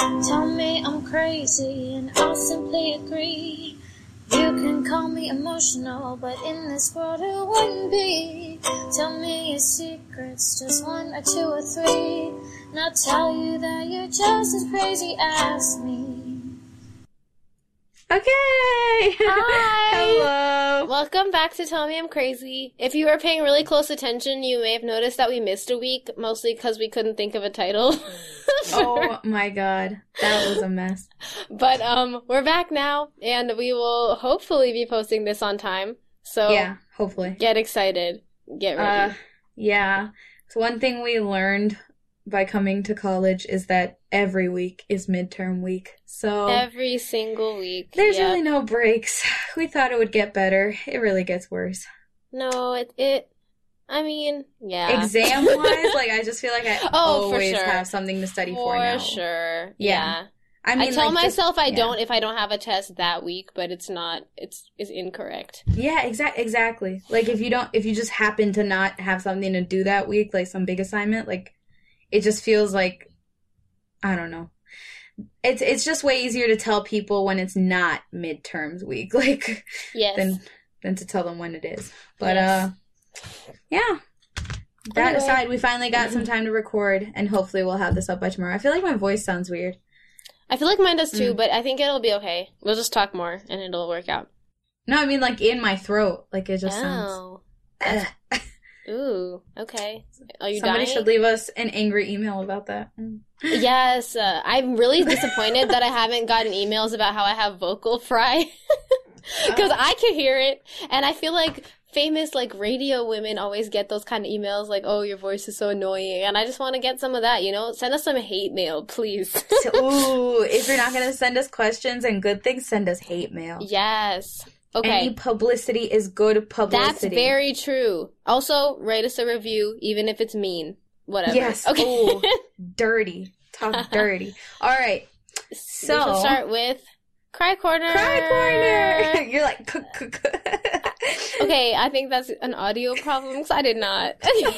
Tell me I'm crazy and I'll simply agree. You can call me emotional, but in this world it wouldn't be. Tell me your secrets, just one or two or three. And I'll tell you that you're just as crazy as me. Okay. Hi. Hello. Welcome back to Tell Me I'm Crazy. If you were paying really close attention, you may have noticed that we missed a week, mostly because we couldn't think of a title. Oh my god, that was a mess. But um, we're back now, and we will hopefully be posting this on time. So Yeah, hopefully. get excited, get Uh, ready. yeah. So one thing we learned by coming to college is that every week is midterm week. So Every single week. there's Yep. really no breaks. We thought it would get better. It really gets worse. no. It it. I mean, yeah. Exam wise, like I just feel like I Oh, always sure. have something to study for, For now. sure. Yeah. Yeah. I mean, I, tell like, just- myself I yeah. don't if I don't have a test that week, but it's not. It's is incorrect. Yeah, exact exactly. Like if you don't if you just happen to not have something to do that week, like some big assignment, like it just feels like I don't know. It's it's just way easier to tell people when it's not midterms week, like Yes. than than to tell them when it is. But Yes. uh yeah. That Anyway. aside, we finally got some time to record and hopefully we'll have this up by tomorrow. I feel like my voice sounds weird. I feel like mine does too, Mm. but I think it'll be okay. We'll just talk more and it'll work out. No, I mean like in my throat. Like it just sounds oh. Ooh. Okay. Are you Somebody dying? should leave us an angry email about that. Yes. Uh, I'm really disappointed that I haven't gotten emails about how I have vocal fry. Because Oh. I can hear it, and I feel like famous like radio women always get those kind of emails like, "Oh, your voice is so annoying," and I just want to get some of that. You know, send us some hate mail, please. So- ooh, if you're not gonna send us questions and good things, send us hate mail. yes. Okay. Any publicity is good publicity. That's very true. Also, write us a review, even if it's mean. Whatever. Yes. Okay. Ooh. dirty. Talk dirty. All right. we So should start with Cry Corner. cry corner. You're like. Okay, I think that's an audio problem because I did not. I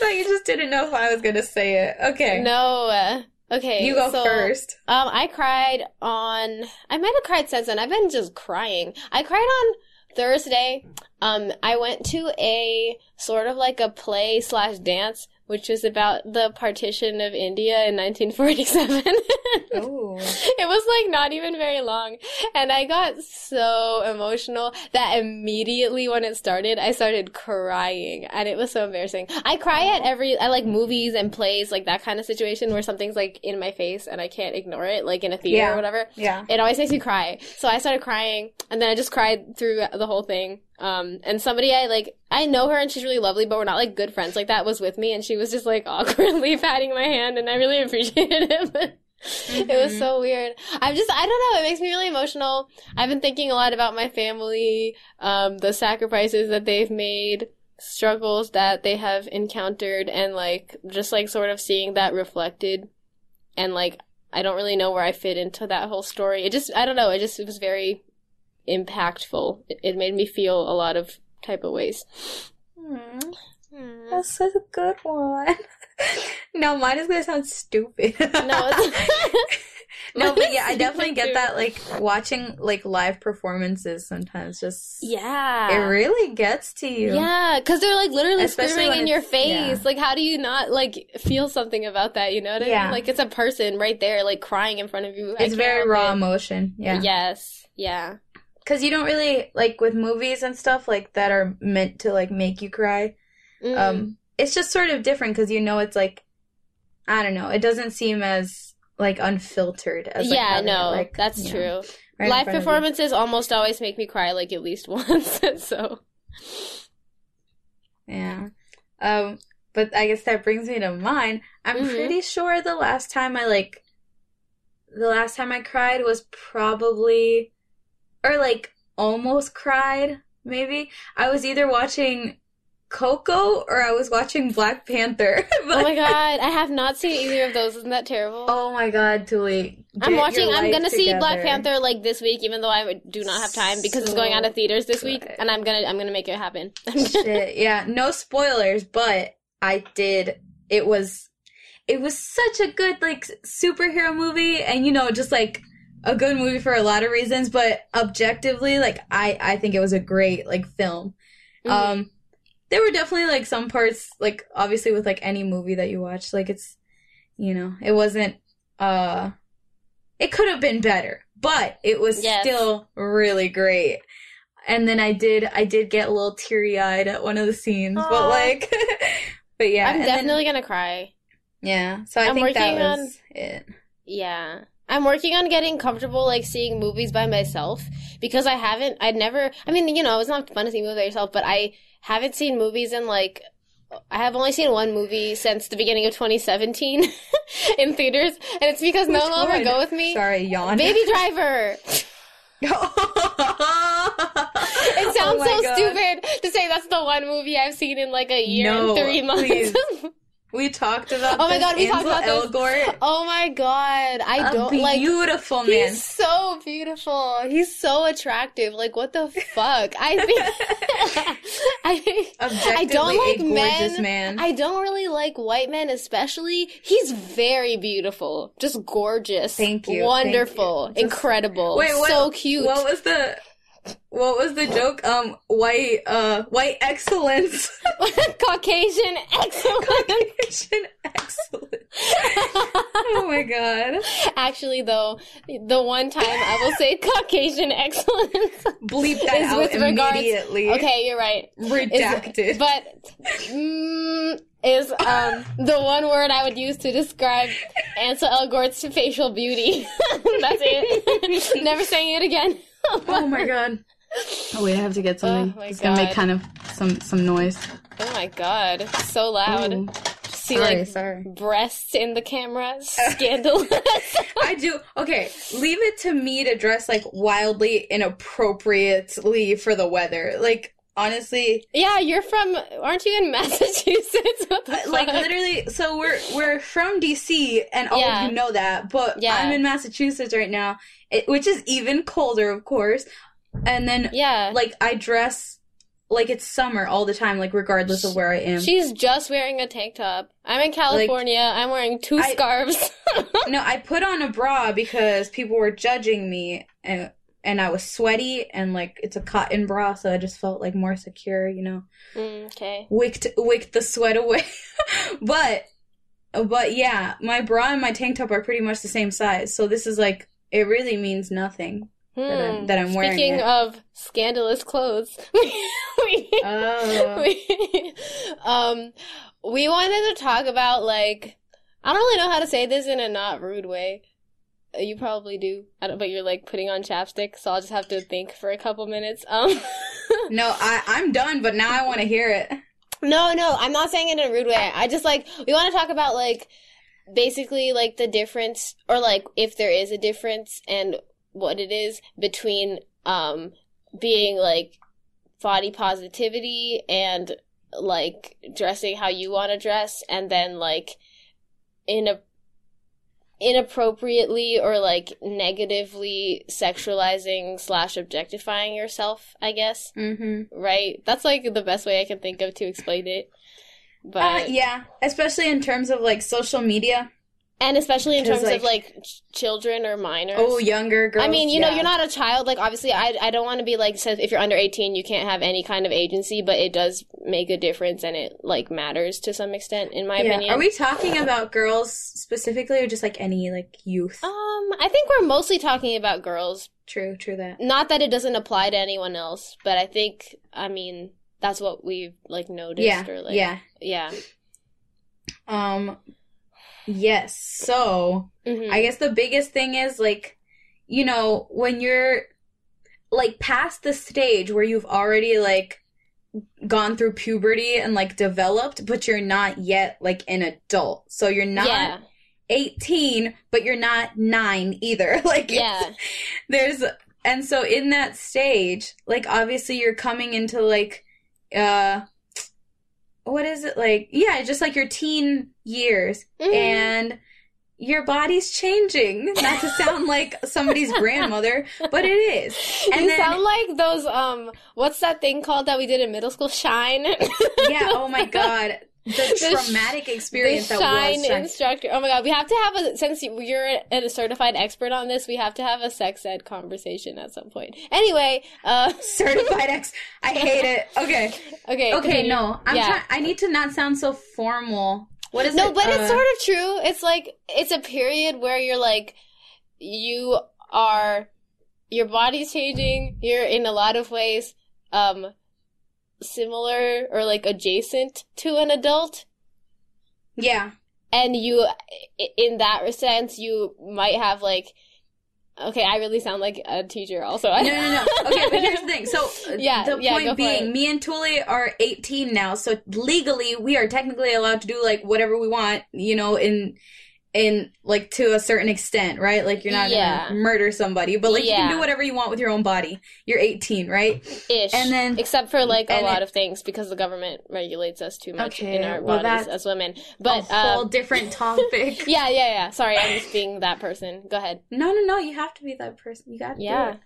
thought you just didn't know if I was gonna say it. Okay. no. Okay. You go so, first. Um, I cried on. I might have cried since then. I've been just crying. I cried on Thursday. Um, I went to a sort of like a play slash dance, which was about the partition of India in 1947. Ooh. It was like not even very long. And I got so emotional that immediately when it started, I started crying. And it was so embarrassing. I cry at every, I like movies and plays, like that kind of situation where something's like in my face and I can't ignore it, like in a theater Yeah. or whatever. Yeah. It always makes me cry. So I started crying and then I just cried through the whole thing. Um, and somebody I like, I know her and she's really lovely, but we're not like good friends like that was with me and she was just like awkwardly patting my hand and I really appreciated it. But it was Mhm. so weird. I'm just, I don't know. It makes me really emotional. I've been thinking a lot about my family, um, the sacrifices that they've made, struggles that they have encountered, and like, just like sort of seeing that reflected. And like, I don't really know where I fit into that whole story. It just, I don't know. It just, it was very impactful. It, it made me feel a lot of type of ways. Hmm. Hmm. That's such a good one. no, mine is gonna sound stupid. No, no, but yeah, I definitely get that. Like watching like live performances sometimes just yeah. it really gets to you. Yeah, because they're like literally Especially screaming in your face. yeah. Like, how do you not like feel something about that? You know what I Yeah. mean? Like, it's a person right there, like crying in front of you. It's very raw it. emotion. Yeah, Yes. Yeah. Because you don't really like with movies and stuff like that are meant to like make you cry. Mm. Um, it's just sort of different because you know it's like I don't know. It doesn't seem as like unfiltered as like, yeah. it, No, like, that's you know, true. right Live front of you. performances almost always make me cry like at least once. so. Yeah. Um, but I guess that brings me to mine. I'm Mhm. pretty sure the last time I like the last time I cried was probably or like almost cried, maybe. I was either watching Coco or I was watching Black Panther. Oh my god, I have not seen either of those. Isn't that terrible? Oh my god, Tuli. I'm watching. I'm gonna see Black. Panther like this week, even though I do not have time because it's going out of theaters this week, and I'm gonna I'm gonna make it happen. Shit, yeah, no spoilers, but I did. It was, it was such a good like superhero movie and you know just like a good movie for a lot of reasons but objectively like i i think it was a great like film Mhm. um there were definitely like some parts like obviously with like any movie that you watch like it's you know it wasn't uh it could have been better but it was Yes. still really great and then i did i did get a little teary-eyed at one of the scenes but like but yeah I'm and then- definitely gonna cry. yeah so i I'm think that working on- it Yeah. I'm working on getting comfortable like seeing movies by myself because I haven't I'd never I mean, you know, it's not fun to see movies by yourself, but I haven't seen movies in like I have only seen one movie since the beginning of 2017 in theaters, and it's because no Which one will one? go with me. sorry yawn Baby Driver. It sounds oh so stupid to say that's the one movie I've seen in like a year No, and three months. We talked about Oh my. God, we talked Ansel about this. Elgort. oh my god, I A don't like. beautiful man. He's so beautiful. He's so attractive. Like what the fuck? I think I think I don't like a gorgeous men. man. I don't really like white men especially. He's very beautiful. Just gorgeous. Thank you, Wonderful. thank you. Just- Incredible. Wait, what, so cute. What was the what was the joke? Um, white, uh, white excellence. Caucasian excellent. Caucasian excellence. oh my god. Actually though, the one time I will say Caucasian excellence. Bleep that Is out with regards- immediately. Okay, you're right. Is- Redacted. but mm, is um the one word I would use to describe Ansel Elgort's facial beauty. That's it. Never saying it again. oh my god. Oh wait, I have to get something. Oh my it's gonna make kind of some some noise. Oh my god, so loud. Ooh. See Sorry, like sorry. breasts in the camera. Scandalous. I do. Okay, leave it to me to dress like wildly inappropriately for the weather. Like honestly, yeah, you're from. Aren't you in Massachusetts? Like literally. So we're we're from DC, and all Yeah. of you know that. But Yeah. I'm in Massachusetts right now, it, which is even colder, of course. And then Yeah. like I dress like it's summer all the time, like regardless of where I am. She's just wearing a tank top. I'm in California. I'm wearing two I- scarves. no, I put on a bra because people were judging me and and I was sweaty and like it's a cotton bra, so I just felt like more secure, you know. Mm, okay. Wicked wicked the sweat away. but but yeah, my bra and my tank top are pretty much the same size. So this is like it really means nothing that I'm, Hmm. that I'm wearing Speaking it. of scandalous clothes, we, Oh. we, um, we wanted to talk about like I don't really know how to say this in a not rude way. You probably do, I don't, but you're like putting on chapstick, so I'll just have to think for a couple minutes. Um, no, I I'm done, but now I want to hear it. no, no, I'm not saying it in a rude way. I just like we want to talk about like basically like the difference or like if there is a difference and what it is between um being like body positivity and like dressing how you want to dress and then like in a inappropriately or like negatively sexualizing slash objectifying yourself i guess Mm-hmm. right that's like the best way i can think of to explain it but Uh, yeah, especially in terms of like social media. And especially in terms of like- like ch- children or minors Oh, younger girls. I mean, you know, you're not a child. Like, obviously, I I don't want to be like says if you're under 18, you can't have any kind of agency, but it does make a difference and it like matters to some extent, in my Yeah. opinion. Are we talking about girls specifically, or just like any like youth? Um, I think we're mostly talking about girls. True, true that. Not that it doesn't apply to anyone else, but I think, I mean, that's what we've like noticed. Yeah, or, like, yeah. yeah. Um, yes. So hmm I guess the biggest thing is like, you know, when you're like past the stage where you've already like gone through puberty and like developed, but you're not yet like an adult. So you're not yeah, 18, but you're not nine either. Like, yeah, there's and so in that stage like obviously you're coming into like uh what is it like yeah just like your teen years Mhm. and your body's changing not to sound like somebody's grandmother but it is and you then- sound like those um, what's that thing called that we did in middle school? Shine. yeah oh my god the traumatic experience the that shine instructor. Oh my god, we have to have a since you- you're a certified expert on this, we have to have a sex ed conversation at some point. Anyway, uh, certified I hate it. Okay. okay, Okay, continue. no. I'm Yeah. trying I need to not sound so formal. What is no, it? but Uh, it's sort of true. It's like it's a period where you're like you are your body's changing. You're in a lot of ways um similar or like adjacent to an adult. Yeah. and you in that sense you might have like okay i really sound like a teacher also No, no, no. Okay, but here's the thing. So, Yeah, the yeah, point being, me and Tuli are 18 now, so legally we are technically allowed to do like whatever we want, you know, in in like to a certain extent, right? Like you're not Yeah. gonna murder somebody, but like you can do whatever you want with your own body. You're 18, right? ish And then- except for like a lot it- of things because the government regulates us too much Okay, in our well, bodies as women but a whole um, different topic. yeah yeah yeah sorry i'm just being that person go ahead No, no, no. You have to be that person. You got to. Yeah. Do it.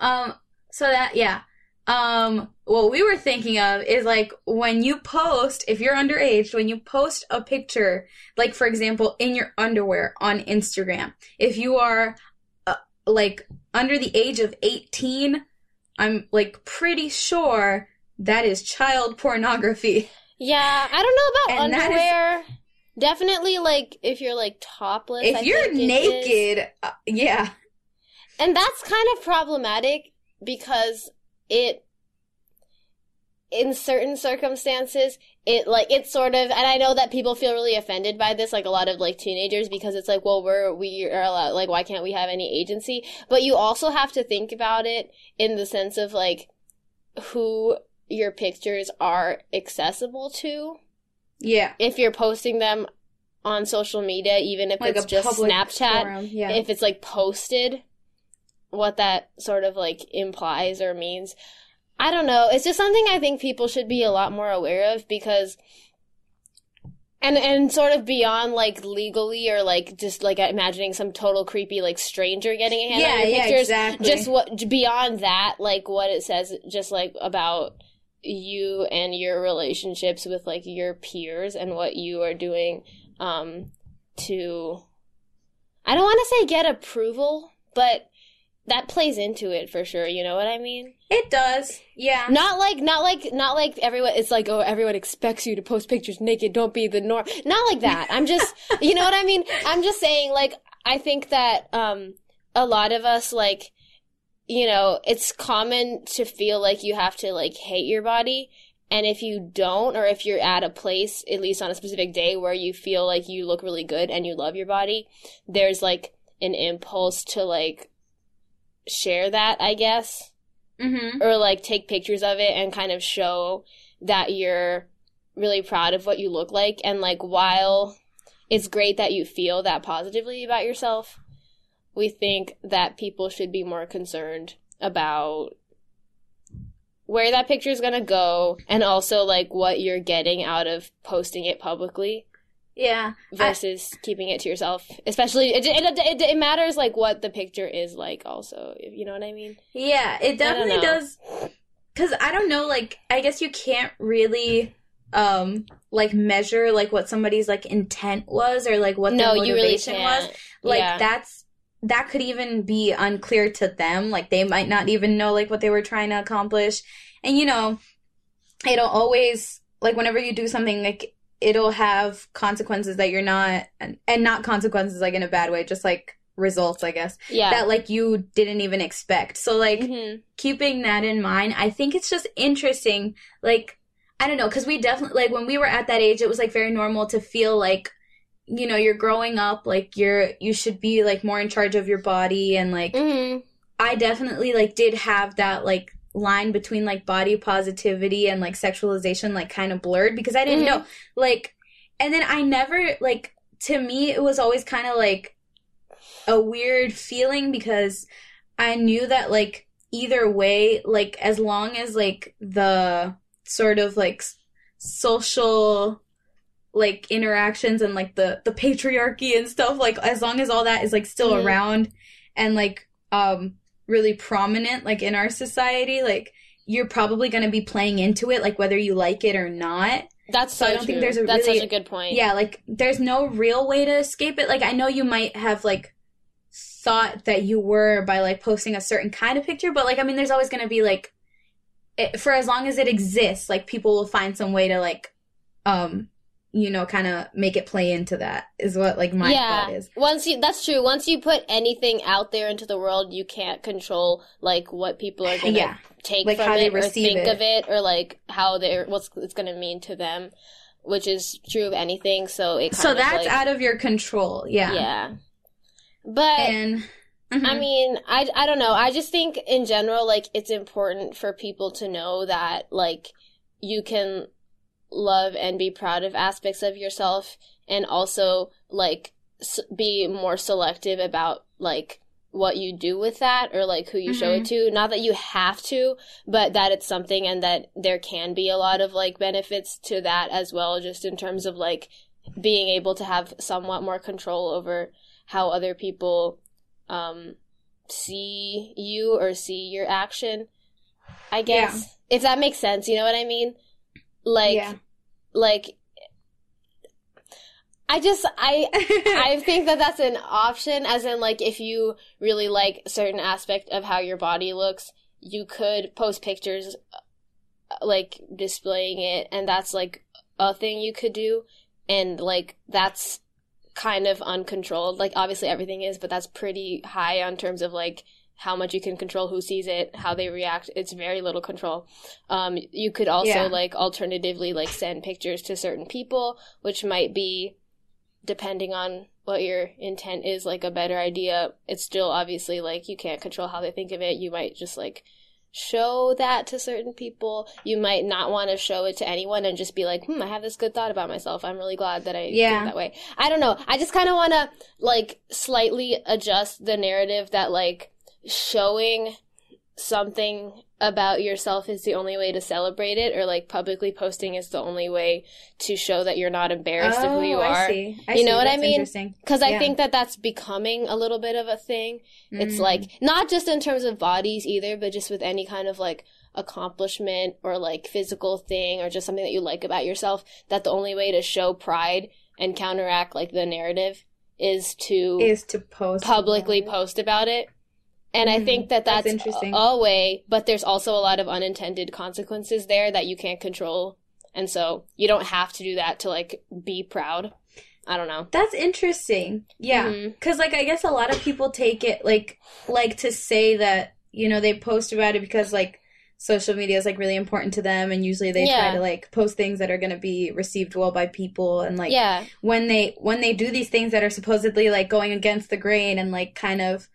Um. So that yeah. Um. What we were thinking of is like when you post, if you're underage, when you post a picture, like for example, in your underwear on Instagram, if you are uh, like under the age of 18, I'm like pretty sure that is child pornography. yeah i don't know about And that is- underwear definitely like if you're like topless if I you're naked, uh, yeah. And that's kind of problematic because it, in certain circumstances, it like it's sort of, and I know that people feel really offended by this, like a lot of like teenagers, because it's like, well, we're we are allowed, like, why can't we have any agency? But you also have to think about it in the sense of like who your pictures are accessible to. Yeah. If you're posting them on social media, even if Like it's just Snapchat, forum, Yeah. if it's like posted, what that sort of like implies or means. I don't know. It's just something I think people should be a lot more aware of because and and sort of beyond like legally or like just like imagining some total creepy like stranger getting a hand yeah, on your yeah, pictures. exactly. Just what beyond that, like what it says just like about you and your relationships with like your peers and what you are doing um to I don't want to say get approval, but that plays into it for sure, you know what I mean? It does. Yeah. Not like not like not like everyone it's like oh everyone expects you to post pictures naked, don't be the norm. Not like that. I'm just you know what I mean? I'm just saying like I think that um a lot of us like you know, it's common to feel like you have to like hate your body and if you don't or if you're at a place at least on a specific day where you feel like you look really good and you love your body, there's like an impulse to like share that, I guess Mm-hmm. or like take pictures of it and kind of show that you're really proud of what you look like and like while it's great that you feel that positively about yourself we think that people should be more concerned about where that picture is going to go and also like what you're getting out of posting it publicly Yeah. versus keeping it to yourself especially it, it, it, it matters like what the picture is like also if you know what i mean Yeah, it definitely does. Cause I don't know, like I guess you can't really um like measure like what somebody's like intent was or like what no their you really motivation was. Like Yeah. that's that could even be unclear to them. Like they might not even know like what they were trying to accomplish. And you know, it'll always like whenever you do something like it'll have consequences that you're not and, and not consequences like in a bad way, just like results, I guess. yeah That like you didn't even expect. So like Mhm. keeping that in mind, I think it's just interesting. Like, I don't know, because we definitely, like, when we were at that age, it was like very normal to feel like, you know, you're growing up, like, you're, you should be like more in charge of your body. And like, Mhm. I definitely like did have that like line between like body positivity and like sexualization, like, kind of blurred because I didn't Mhm. know. Like, and then I never, like, to me, it was always kind of like a weird feeling because I knew that like either way, like as long as like the sort of like social like interactions and like the the patriarchy and stuff like as long as all that is like still Mhm. around and like um really prominent like in our society like you're probably going to be playing into it like whether you like it or not That's so, So I don't true. think there's a That's really- such a good point. yeah, like there's no real way to escape it. Like I know you might have like thought that you were by like posting a certain kind of picture, but like I mean, there's always gonna be like, it, for as long as it exists, like people will find some way to like, um, you know, kind of make it play into that. Is what like my yeah. thought is. Once you that's true. Once you put anything out there into the world, you can't control like what people are gonna Yeah, take Like from how they it or think it. of it or like how they're what's it's gonna mean to them, which is true of anything. So it so that's like, out of your control. Yeah, yeah. But and I Mhm. mean, I, I don't know. I just think in general, like, it's important for people to know that, like, you can love and be proud of aspects of yourself and also, like, s- be more selective about, like, what you do with that or, like, who you show it to. Not that you have to, but that it's something and that there can be a lot of, like, benefits to that as well, just in terms of, like, being able to have somewhat more control over how other people um see you or see your action i guess. If that makes sense you know what i mean like yeah. like i just i i think that that's an option as in like if you really like a certain aspect of how your body looks you could post pictures uh, like displaying it and that's like a thing you could do and like that's kind of uncontrolled like obviously everything is but that's pretty high on terms of like how much you can control who sees it how they react. It's very little control. Um you could also Yeah. like alternatively like send pictures to certain people which might be depending on what your intent is like a better idea. It's still obviously like you can't control how they think of it. You might just like show that to certain people. You might not want to show it to anyone and just be like hmm i have this good thought about myself. I'm really glad that i Yeah. that way. I don't know. I just kind of want to like slightly adjust the narrative that like showing something about yourself is the only way to celebrate it or like publicly posting is the only way to show that you're not embarrassed of who you Oh, I are see. I You know see. what I mean? Because i Yeah. think that that's becoming a little bit of a thing it's Mm. like not just in terms of bodies either but just with any kind of like accomplishment or like physical thing or just something that you like about yourself that the only way to show pride and counteract like the narrative is to is to post publicly about post about it. And I Mhm. think that That's that's, interesting. a, a way, but there's also a lot of unintended consequences there that you can't control. And so you don't have to do that to like be proud. I don't know. That's interesting. Yeah. Mhm. Cuz like I guess a lot of people take it like like to say that, you know, they post about it because like social media is like really important to them and usually they Yeah. try to like post things that are going to be received well by people and like yeah. when they when they do these things that are supposedly like going against the grain and like kind of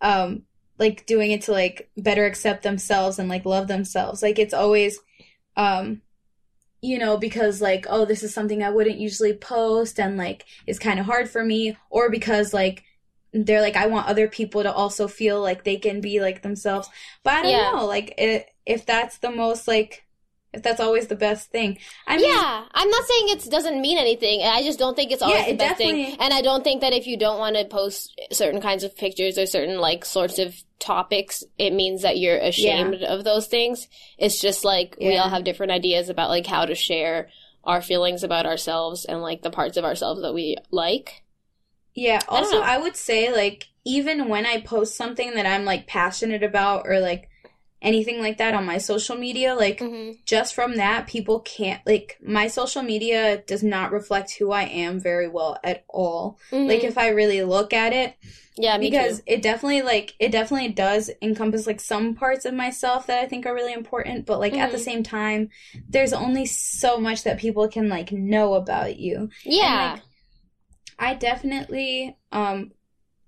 um like doing it to like better accept themselves and like love themselves like it's always um you know because like oh this is something I wouldn't usually post and like it's kind of hard for me or because like they're like I want other people to also feel like they can be like themselves but I don't Yeah. know like it, if that's the most like if that's always the best thing I mean yeah, I'm not saying it doesn't mean anything. I just don't think it's always Yeah, the it best thing. And I don't think that if you don't want to post certain kinds of pictures or certain like sorts of topics, it means that you're ashamed of those things. It's just like we all have different ideas about like how to share our feelings about ourselves and like the parts of ourselves that we like. Yeah, also know. I would say like even when I post something that I'm like passionate about or like anything like that on my social media, like Mm-hmm. just from that people can't like my social media does not reflect who I am very well at all. Like if I really look at it Mm-hmm. yeah, because too. it definitely like it definitely does encompass like some parts of myself that I think are really important, but like at the Mhm. same time there's only so much that people can like know about you. Yeah, like, I definitely um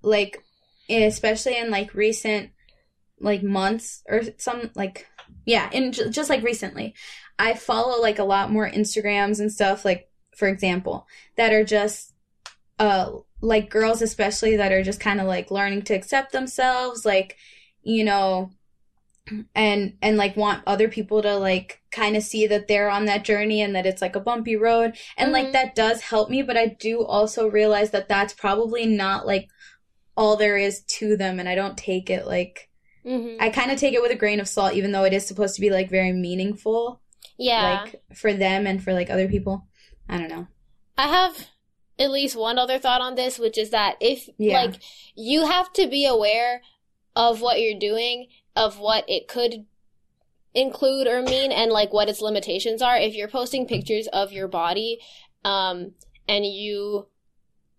like especially in like recent like months or some like yeah, in j- just like recently. I follow like a lot more Instagrams and stuff like for example that are just uh like girls especially that are just kind of like learning to accept themselves like you know and and like want other people to like kind of see that they're on that journey and that it's like a bumpy road and Mhm. like that does help me but i do also realize that that's probably not like all there is to them and i don't take it like hmm i kind of take it with a grain of salt even though it is supposed to be like very meaningful Yeah. like for them and for like other people. I don't know. I have at least one other thought on this, which is that if Yeah. like you have to be aware of what you're doing, of what it could include or mean and like what its limitations are. If you're posting pictures of your body um and you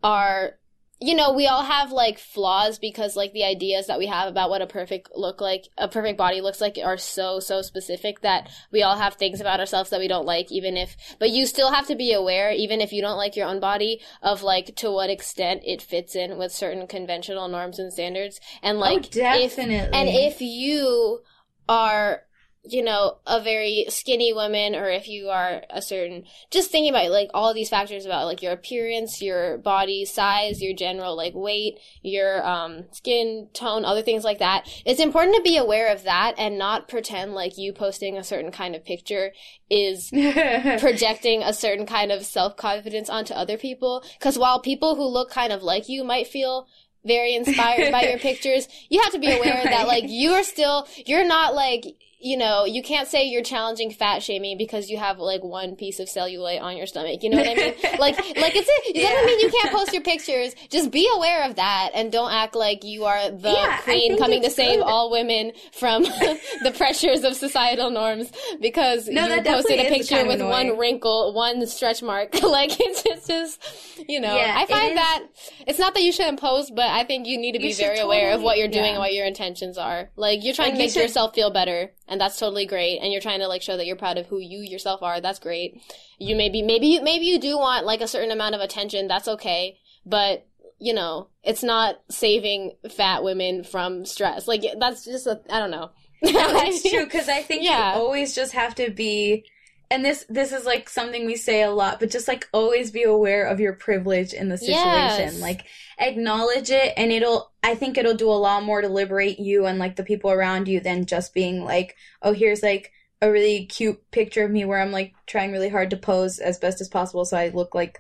are you know, we all have like flaws because like the ideas that we have about what a perfect look like, a perfect body looks like are so, so specific that we all have things about ourselves that we don't like, even if, but you still have to be aware, even if you don't like your own body, of like to what extent it fits in with certain conventional norms and standards. And oh, like, oh, definitely. if, and if you are, you know, a very skinny woman, or if you are a certain, just thinking about like all these factors about like your appearance, your body size, your general like weight, your um, skin tone, other things like that. It's important to be aware of that and not pretend like you posting a certain kind of picture is projecting a certain kind of self confidence onto other people. Because while people who look kind of like you might feel very inspired by your pictures, you have to be aware that like you are still, you're not like, you know, you can't say you're challenging fat shaming because you have like one piece of cellulite on your stomach. You know what I mean? like, like it's it. Yeah. doesn't mean you can't post your pictures. Just be aware of that and don't act like you are the Yeah, queen coming to save good. all women from the pressures of societal norms because No, you posted a picture kind of with annoying. one wrinkle, one stretch mark. like it's just, just you know, Yeah, I find is- that it's not that you shouldn't post, but I think you need to be very aware of what you're doing and what your intentions are. Like you're trying Like, to you make should- yourself feel better, and that's totally great. And you're trying to like show that you're proud of who you yourself are. That's great. You maybe maybe you maybe you do want like a certain amount of attention. That's okay, but you know, it's not saving fat women from stress. Like that's just a I don't know. No, it's true because I think Yeah. you always just have to be, and this this is like something we say a lot, but just like always be aware of your privilege in the situation. Yes. Like acknowledge it, and it'll. I think it'll do a lot more to liberate you and like the people around you than just being like, oh, here's like a really cute picture of me where I'm like trying really hard to pose as best as possible so I look like,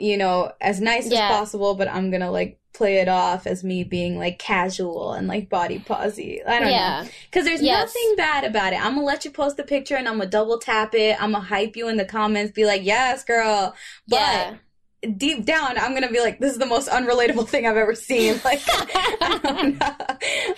you know, as nice Yeah. as possible, but I'm gonna like play it off as me being like casual and like body posy. I don't know. Because there's Yes. nothing bad about it. I'm gonna let you post the picture and I'm gonna double tap it. I'm gonna hype you in the comments, be like, yes, girl. But Yeah. deep down, I'm gonna be like, this is the most unrelatable thing I've ever seen. Like, I don't know.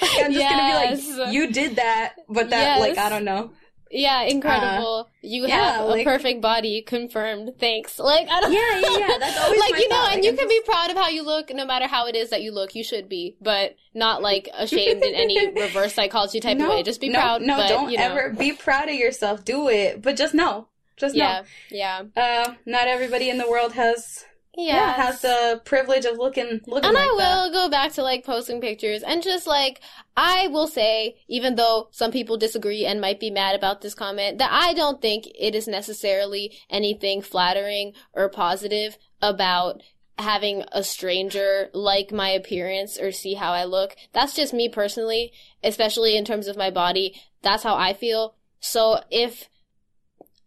Like, I'm just Yes. gonna be like, you did that, but that, like, I don't know. Yeah, incredible. you Uh, yeah, have like- a perfect body confirmed. Thanks. Like I don't Yeah, yeah, yeah. That's always like you know, thought. and Like, you I'm can be proud of how you look no matter how it is that you look. You should be, but not like ashamed in any reverse psychology type of way. Just be no, proud. No, but, don't you know. ever be proud of yourself. Do it, but just know, just know. Yeah, yeah, Uh, not everybody in the world has yeah. has the privilege of looking looking And like I that. will go back to like posting pictures and just like I will say, even though some people disagree and might be mad about this comment, that I don't think it is necessarily anything flattering or positive about having a stranger like my appearance or see how I look. That's just me personally, especially in terms of my body. That's how I feel. So if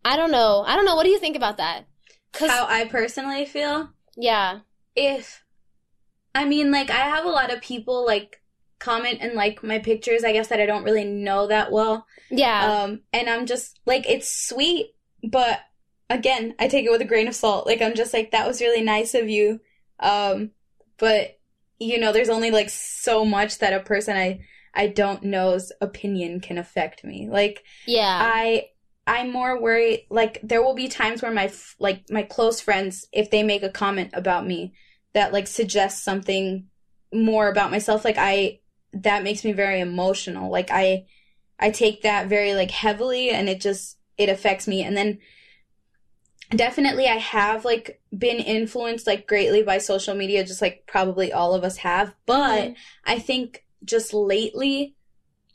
I don't know, I don't know. What do you think about that? How I personally feel, yeah, if I mean, like, I have a lot of people like comment and like my pictures. I guess that I don't really know that well. yeah, Um, and I'm just like, it's sweet, but again, I take it with a grain of salt. Like, I'm just like, that was really nice of you. Um, but you know, there's only like so much that a person I I don't know's opinion can affect me. Like, yeah, I I'm more worried like there will be times where my f- like my close friends if they make a comment about me that like suggests something more about myself like I that makes me very emotional. Like I I take that very like heavily and it just it affects me. And then definitely I have like been influenced like greatly by social media just like probably all of us have. But Mhm. I think just lately,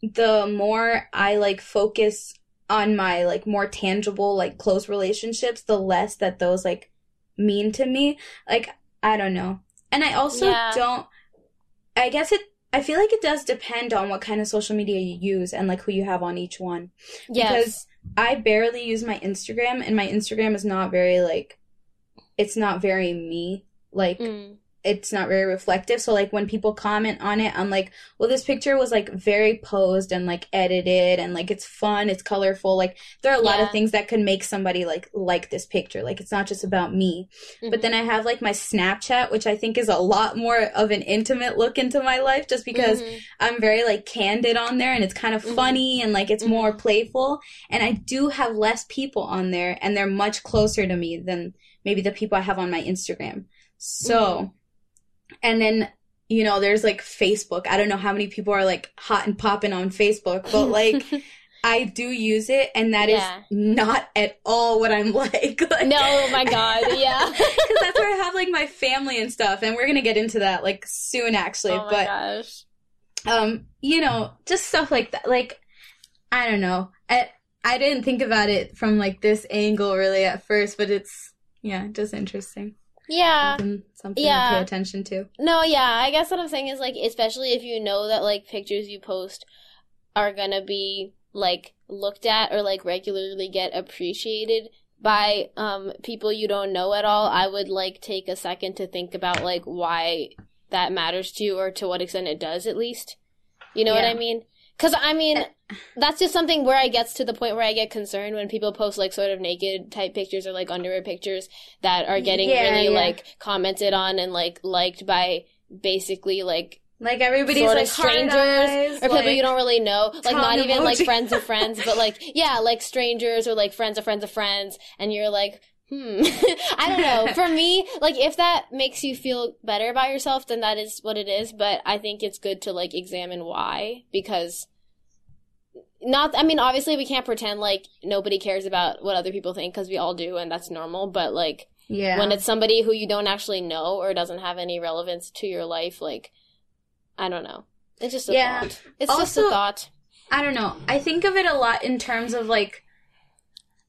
the more I like focus on my like more tangible, like close relationships, the less that those like mean to me. Like, I don't know. And I also Yeah. don't, I guess it, I feel like it does depend on what kind of social media you use and like who you have on each one. yes. Because I barely use my Instagram and my Instagram is not very like, it's not very me. Like, Mm. It's not very reflective. So like when people comment on it, I'm like, well, this picture was like very posed and like edited and like it's fun, it's colorful. Like there are a lot of things that could make somebody like like this picture. Like it's not just about me. But Mhm. then I have like my Snapchat, which I think is a lot more of an intimate look into my life just because Mhm. I'm very like candid on there and it's kind of Mhm. funny and like it's more playful. And I do have less people on there and they're much closer to me than maybe the people I have on my Instagram. So, and then, you know, there's like Facebook. I don't know how many people are like hot and popping on Facebook, but like I do use it and that is Yeah. not at all what I'm like. like no, oh my god, yeah. Because that's where I have like my family and stuff, and we're gonna get into that like soon, actually. oh my but gosh. um, you know, just stuff like that. Like, I don't know. I I didn't think about it from like this angle really at first, but it's yeah, just interesting. Yeah. Something, something yeah. to pay attention to. No, yeah, I guess what I'm saying is like, especially if you know that like pictures you post are gonna be like looked at or like regularly get appreciated by um people you don't know at all, I would like take a second to think about like why that matters to you or to what extent it does at least. You know what I mean? Cuz I mean that's just something where I gets to the point where I get concerned when people post like sort of naked type pictures or like underwear pictures that are getting Yeah, really yeah. like commented on and like liked by basically like Like everybody's sort like strangers eyes, or people like- you don't really know like not tongue even like friends of friends but like yeah like strangers or like friends of friends of friends and you're like hmm. I don't know. For me like if that makes you feel better about yourself then that is what it is but i think it's good to like examine why because not i mean obviously we can't pretend like nobody cares about what other people think because we all do and that's normal but like yeah. when it's somebody who you don't actually know or doesn't have any relevance to your life like i don't know it's just a Yeah. thought it's just a thought I don't know. I think of it a lot in terms of like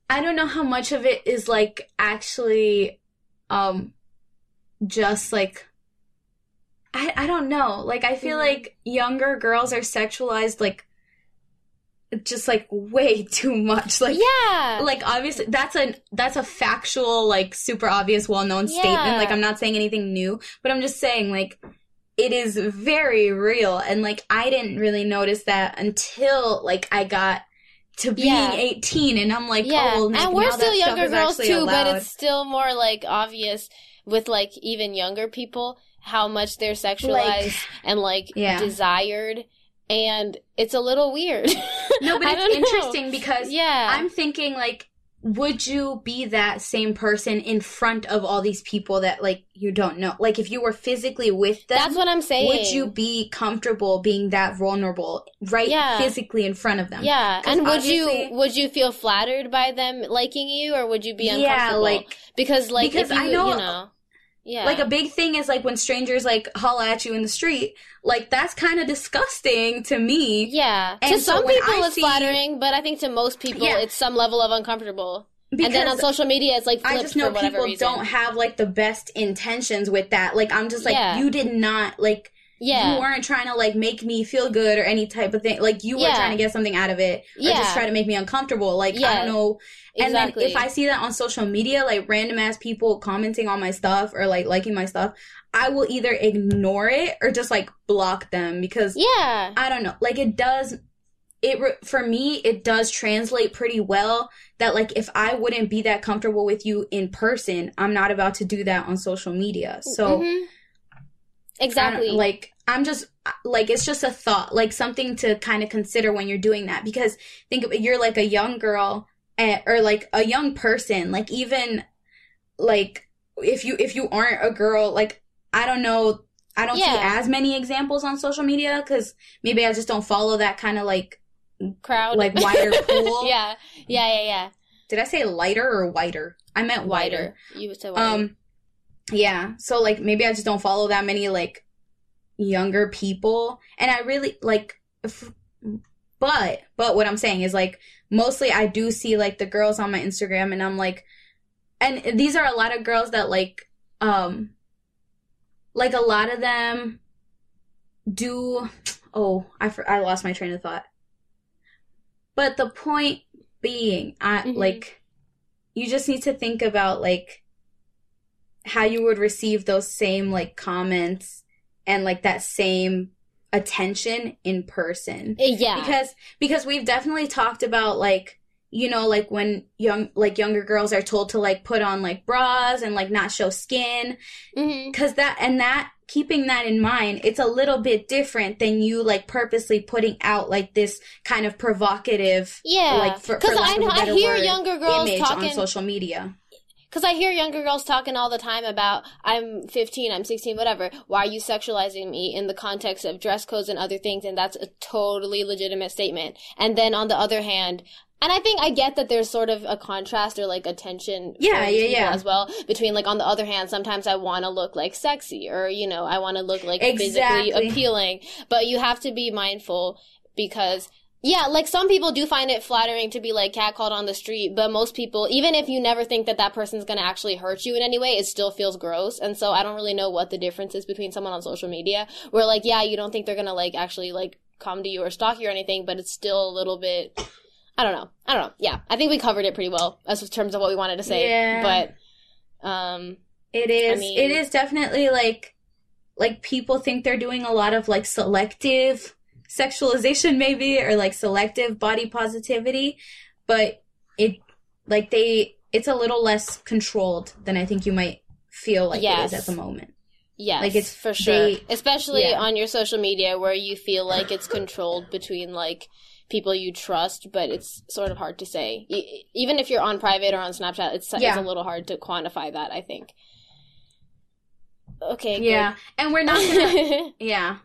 I don't know how much of it is like actually um just like I I don't know. Like I feel Mhm. like younger girls are sexualized like just like way too much. Like yeah like obviously that's a that's a factual like super obvious well-known statement like i'm not saying anything new but i'm just saying like it is very real and like i didn't really notice that until like i got to being Yeah. 18 and i'm like oh, yeah oh like, and we're still younger girls too but it's still more like obvious with like even younger people how much they're sexualized and like Yeah. desired and it's a little weird. No but it's don't know. interesting because yeah. I'm thinking like would you be that same person in front of all these people that like you don't know? Like if you were physically with them that's what i'm saying would you be comfortable being that vulnerable right Yeah. physically in front of them? Yeah, and would you would you feel flattered by them liking you or would you be yeah uncomfortable? like because like because if you, I know- you know yeah. Like a big thing is like when strangers like holla at you in the street like that's kind of disgusting to me. Yeah. And to so some people I it's see- flattering but i think to most people Yeah. it's some level of uncomfortable. Because and then on social media it's like I just know people reason. don't have like the best intentions with that. Like I'm just like Yeah. you did not like yeah. You weren't trying to like make me feel good or any type of thing. Like you were trying to get something out of it or Yeah. just try to make me uncomfortable. Like I don't know. And exactly then if I see that on social media, like random ass people commenting on my stuff or like liking my stuff, I will either ignore it or just like block them because yeah. I don't know. Like it does it re- for me it does translate pretty well that like if I wouldn't be that comfortable with you in person, I'm not about to do that on social media. So Mhm. Exactly. like I'm just like it's just a thought, like something to kind of consider when you're doing that because think of it, you're like a young girl and, or like a young person, like even like if you if you aren't a girl, like I don't know, I don't see as many examples on social media cuz maybe I just don't follow that kind of like crowd like wider pool. yeah yeah yeah yeah Did I say lighter or whiter? I meant wider. wider you would say wider Um, yeah. So like maybe I just don't follow that many like younger people, and I really like. If, but but what I'm saying is like mostly I do see like the girls on my Instagram, and I'm like, and these are a lot of girls that like um like a lot of them do. Oh, I I lost my train of thought. But the point being, I Mhm. like you just need to think about like how you would receive those same like comments and like that same attention in person. Uh, yeah. Because because we've definitely talked about like you know like when young like younger girls are told to like put on like bras and like not show skin hmm cuz that and that keeping that in mind it's a little bit different than you like purposely putting out like this kind of provocative Yeah. like for, for I of know a I hear word, younger girls talking on social media Because I hear younger girls talking all the time about, I'm 15, I'm 16, whatever. Why are you sexualizing me in the context of dress codes and other things? And that's a totally legitimate statement. And then on the other hand, and I think I get that there's sort of a contrast or like a tension Yeah, yeah, yeah. as well between like on the other hand, sometimes I want to look like sexy or, you know, I want to look like physically Exactly. appealing. But you have to be mindful because yeah, like some people do find it flattering to be like catcalled on the street, but most people, even if you never think that that person's gonna actually hurt you in any way, it still feels gross. And so I don't really know what the difference is between someone on social media where like, yeah, you don't think they're gonna like actually like come to you or stalk you or anything, but it's still a little bit, I don't know. I don't know. Yeah. I think we covered it pretty well as in terms of what we wanted to say. Yeah. But, um, It is. mean- it is definitely like like people think they're doing a lot of like selective sexualization maybe or like selective body positivity, but it like they it's a little less controlled than I think you might feel like it Yes. is at the moment. Yes, Like, it's- for sure. they- Especially yeah. on your social media where you feel like it's controlled between like people you trust, but it's sort of hard to say. E- even if you're on private or on Snapchat, it's, it's a little hard to quantify that. I think. Okay. Yeah. And we're not gonna. Yeah.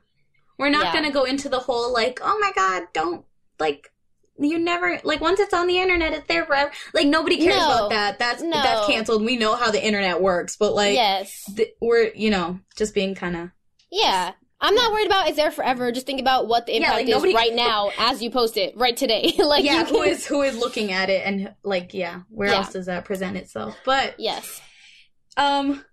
We're not Yeah. going to go into the whole like, oh my god, don't like you never like once it's on the internet it's there forever. Like nobody cares No. about that. That's No. that's canceled. We know how the internet works, but like yes. th- we're, you know, just being kind of Yeah. I'm not worried about it's there forever. Just think about what the Yeah, impact like, is right now as you post it right today. like yeah, you who can- is who is looking at it and like yeah, where Yeah. else does that present itself? But Yes. um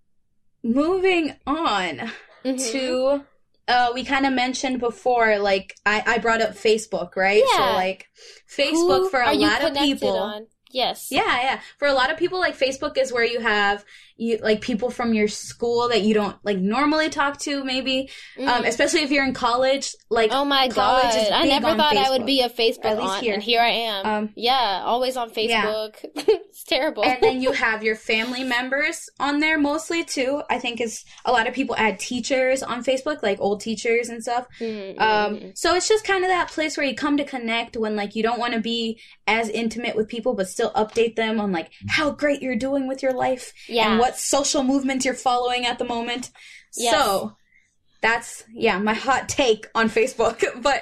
moving on Mhm. to uh we kind of mentioned before like I I brought up Facebook, right? Yeah. So like Facebook Who for a lot of people on? Yes. Yeah, yeah. For a lot of people, like Facebook is where you have you like people from your school that you don't like normally talk to, maybe. Um, Mhm. especially if you're in college. Like, Oh my college god! I never thought I would be a Facebook At least aunt, here. and here I am. Um, yeah, always on Yeah. Facebook. it's terrible. and then you have your family members on there mostly too. I think is a lot of people add teachers on Facebook, like old teachers and stuff. Mm, mm, Um, mm. so it's just kind of that place where you come to connect when like you don't want to be as intimate with people, but still update them on like how great you're doing with your life yeah. What social movement you're following at the moment. Yes. So that's yeah, my hot take on Facebook, but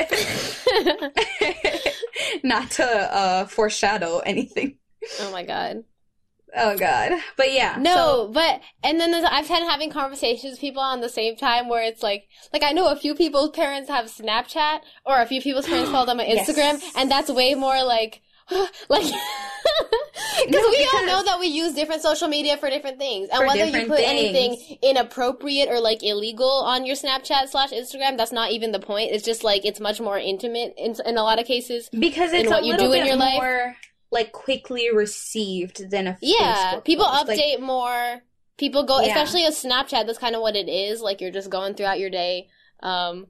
not to uh foreshadow anything. oh my god. Oh god. But yeah. No, so- but and then there's, I've had having conversations with people on the same time where it's like like I know a few people's parents have Snapchat or a few people's parents follow them on Yes. Instagram, and that's way more like like because No, we all know that we use different social media for different things, and whether you put things. anything inappropriate or like illegal on your Snapchat slash Instagram, that's not even the point. It's just like it's much more intimate in in a lot of cases. because it's what a you little do in your life. more like quickly received than a Yeah, Facebook people post. Like, update more. People go, Yeah. especially a Snapchat. That's kind of what it is. Like you're just going throughout your day, um,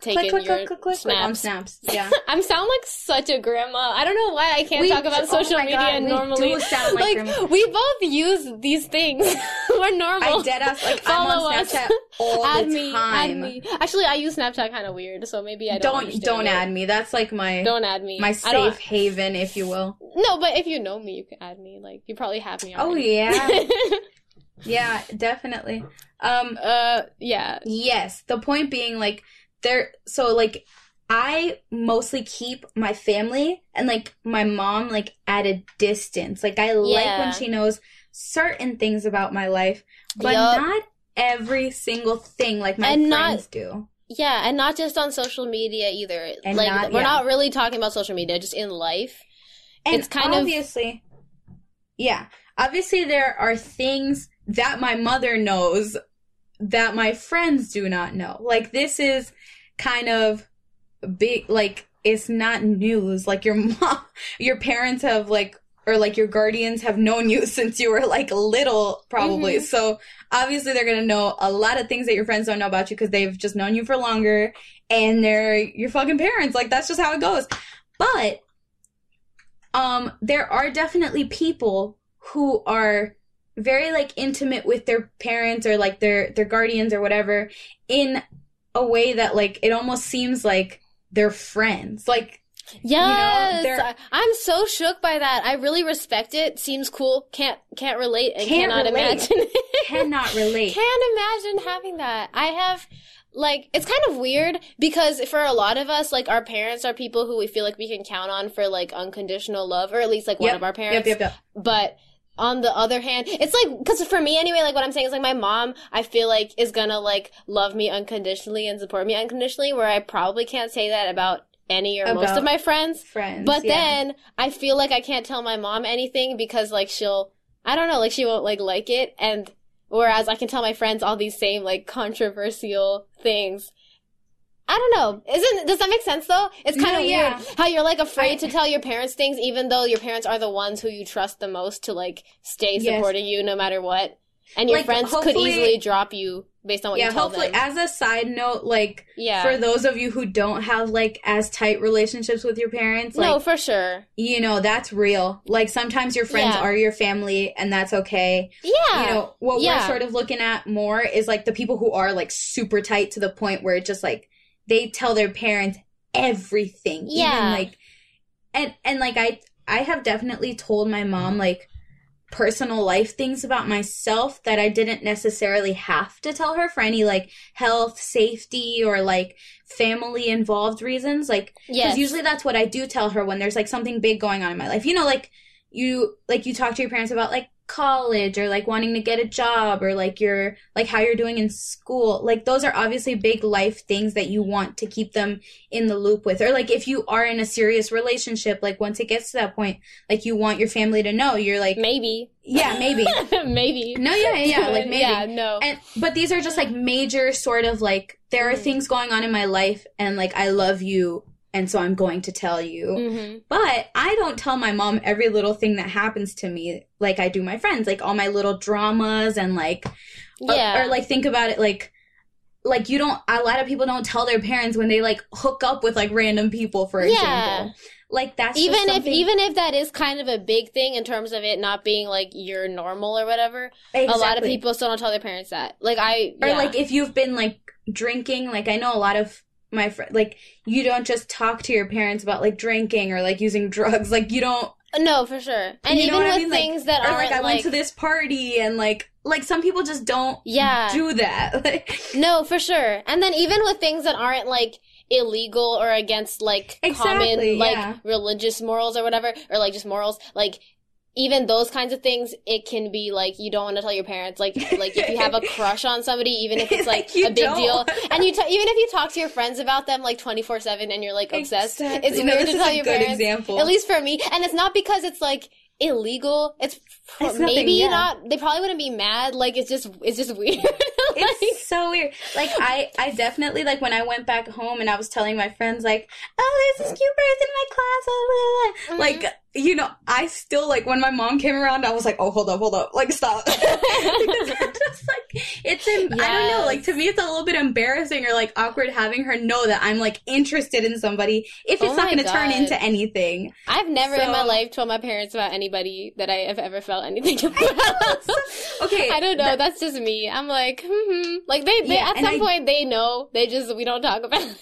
taking click, click, your click, click, click on snaps. snaps. Yeah. I'm sound like such a grandma. I don't know why I can't We- talk about oh social my media God, normally. like grandma. we both use these things. We're normal. I dead ass like I'm Follow on us. Snapchat all add the me, time. add me. Actually, I use Snapchat kind of weird, so maybe I don't. Don't don't add me. That's like my Don't add me. my safe haven, if you will. No, but if you know me, you can add me. Like you probably have me. On. Oh Already. yeah. Yeah, definitely. Um uh, yeah. yes, the point being like there so like I mostly keep my family and like my mom like at a distance. Like I like when she knows certain things about my life, but Yup. not every single thing like my And not- friends do. Yeah, and not just on social media either. And like not- we're yeah. not really talking about social media, just in life. And It's kind of- obviously Yeah. Obviously there are things that my mother knows that my friends do not know. Like this is kind of big like it's not news. Like your mom your parents have like or like your guardians have known you since you were like little, probably. Mhm. So obviously they're gonna know a lot of things that your friends don't know about you because they've just known you for longer and they're your fucking parents. Like that's just how it goes. But um there are definitely people who are very like intimate with their parents or like their their guardians or whatever in a way that like it almost seems like they're friends. Like Yes, they're- I- I'm so shook by that. I really respect it. Seems cool. Can't can't relate and Can't cannot relate. imagine. cannot relate. Can't imagine having that. I have like it's kind of weird because for a lot of us, like our parents are people who we feel like we can count on for like unconditional love, or at least like one of our parents. Yep, yep, yep. But on the other hand, it's like because for me anyway, like what I'm saying is like my mom, I feel like is gonna like love me unconditionally and support me unconditionally, where I probably can't say that about any or most of my friends. Friends. But yeah. then I feel like I can't tell my mom anything because like she'll I don't know, like she won't like like it and whereas I can tell my friends all these same like controversial things. I don't know. Isn't does that make sense though? It's kind No, of yeah. weird how you're like afraid I- to tell your parents things even though your parents are the ones who you trust the most to like stay Yes. supporting you no matter what. And your Like, friends could easily drop you based on what yeah, you tell hopefully, them. as a side note, like yeah. for those of you who don't have like as tight relationships with your parents, like no, for sure. you know that's real. Like sometimes your friends Yeah. are your family, and that's okay. Yeah. You know what Yeah. we're sort of looking at more is like the people who are like super tight to the point where it just like they tell their parents everything. Yeah. like and and like I I have definitely told my mom like personal life things about myself that I didn't necessarily have to tell her for any like health, safety, or like family involved reasons. Like because yes. usually that's what I do tell her when there's like something big going on in my life. You know, like you like you talk to your parents about like college or like wanting to get a job or like your like how you're doing in school. Like those are obviously big life things that you want to keep them in the loop with. Or like if you are in a serious relationship, like once it gets to that point, like you want your family to know. You're like maybe. Yeah, maybe. maybe. No, yeah, yeah, like maybe. Yeah, no. And but these are just like major sort of like there are Mhm. things going on in my life and like I love you and so I'm going to tell you. hmm But I don't tell my mom every little thing that happens to me like I do my friends, like all my little dramas and like or- Yeah. or, like think about it like like you don't a lot of people don't tell their parents when they like hook up with like random people for Yeah. example. Like that's just even if even if that is kind of a big thing in terms of it not being like your normal or whatever, a lot of people still don't tell their parents that. Like I or like if you've been like drinking like i know a lot of my friend like you don't just talk to your parents about like drinking or like using drugs like you don't no for sure, and even with I mean? Like- things that oh aren't like i went to this party and like like some people just don't Yeah. do that like no for sure, and then even with things that aren't like illegal or against like Exactly, common like yeah. religious morals or whatever or like just morals like even those kinds of things it can be like you don't want to tell your parents like like if you have a crush on somebody even if it's like, Like, a big don't. deal and you t- even if you talk to your friends about them like 24/7 and you're like obsessed Exactly. it's No, weird to tell a your good parents example. at least for me and it's not because it's like illegal it's, for, It's nothing, maybe yeah. not they probably wouldn't be mad like it's just it's just weird like, it's so weird like i i definitely like when i went back home and i was telling my friends like oh there's this cute person in my class blah, blah, blah." Mhm. like you know i still like when my mom came around i was like oh hold up hold up like stop because I'm just like it's in, i don't know like to me it's a little bit embarrassing or like awkward having her know that i'm like interested in somebody if it's Oh not going to turn into anything I've never in my life told my parents about anybody that I have ever felt anything about. okay I don't know. that- That's just me. I'm like, hmm like they, they Yeah, at some I- point they know. They just we don't talk about. it.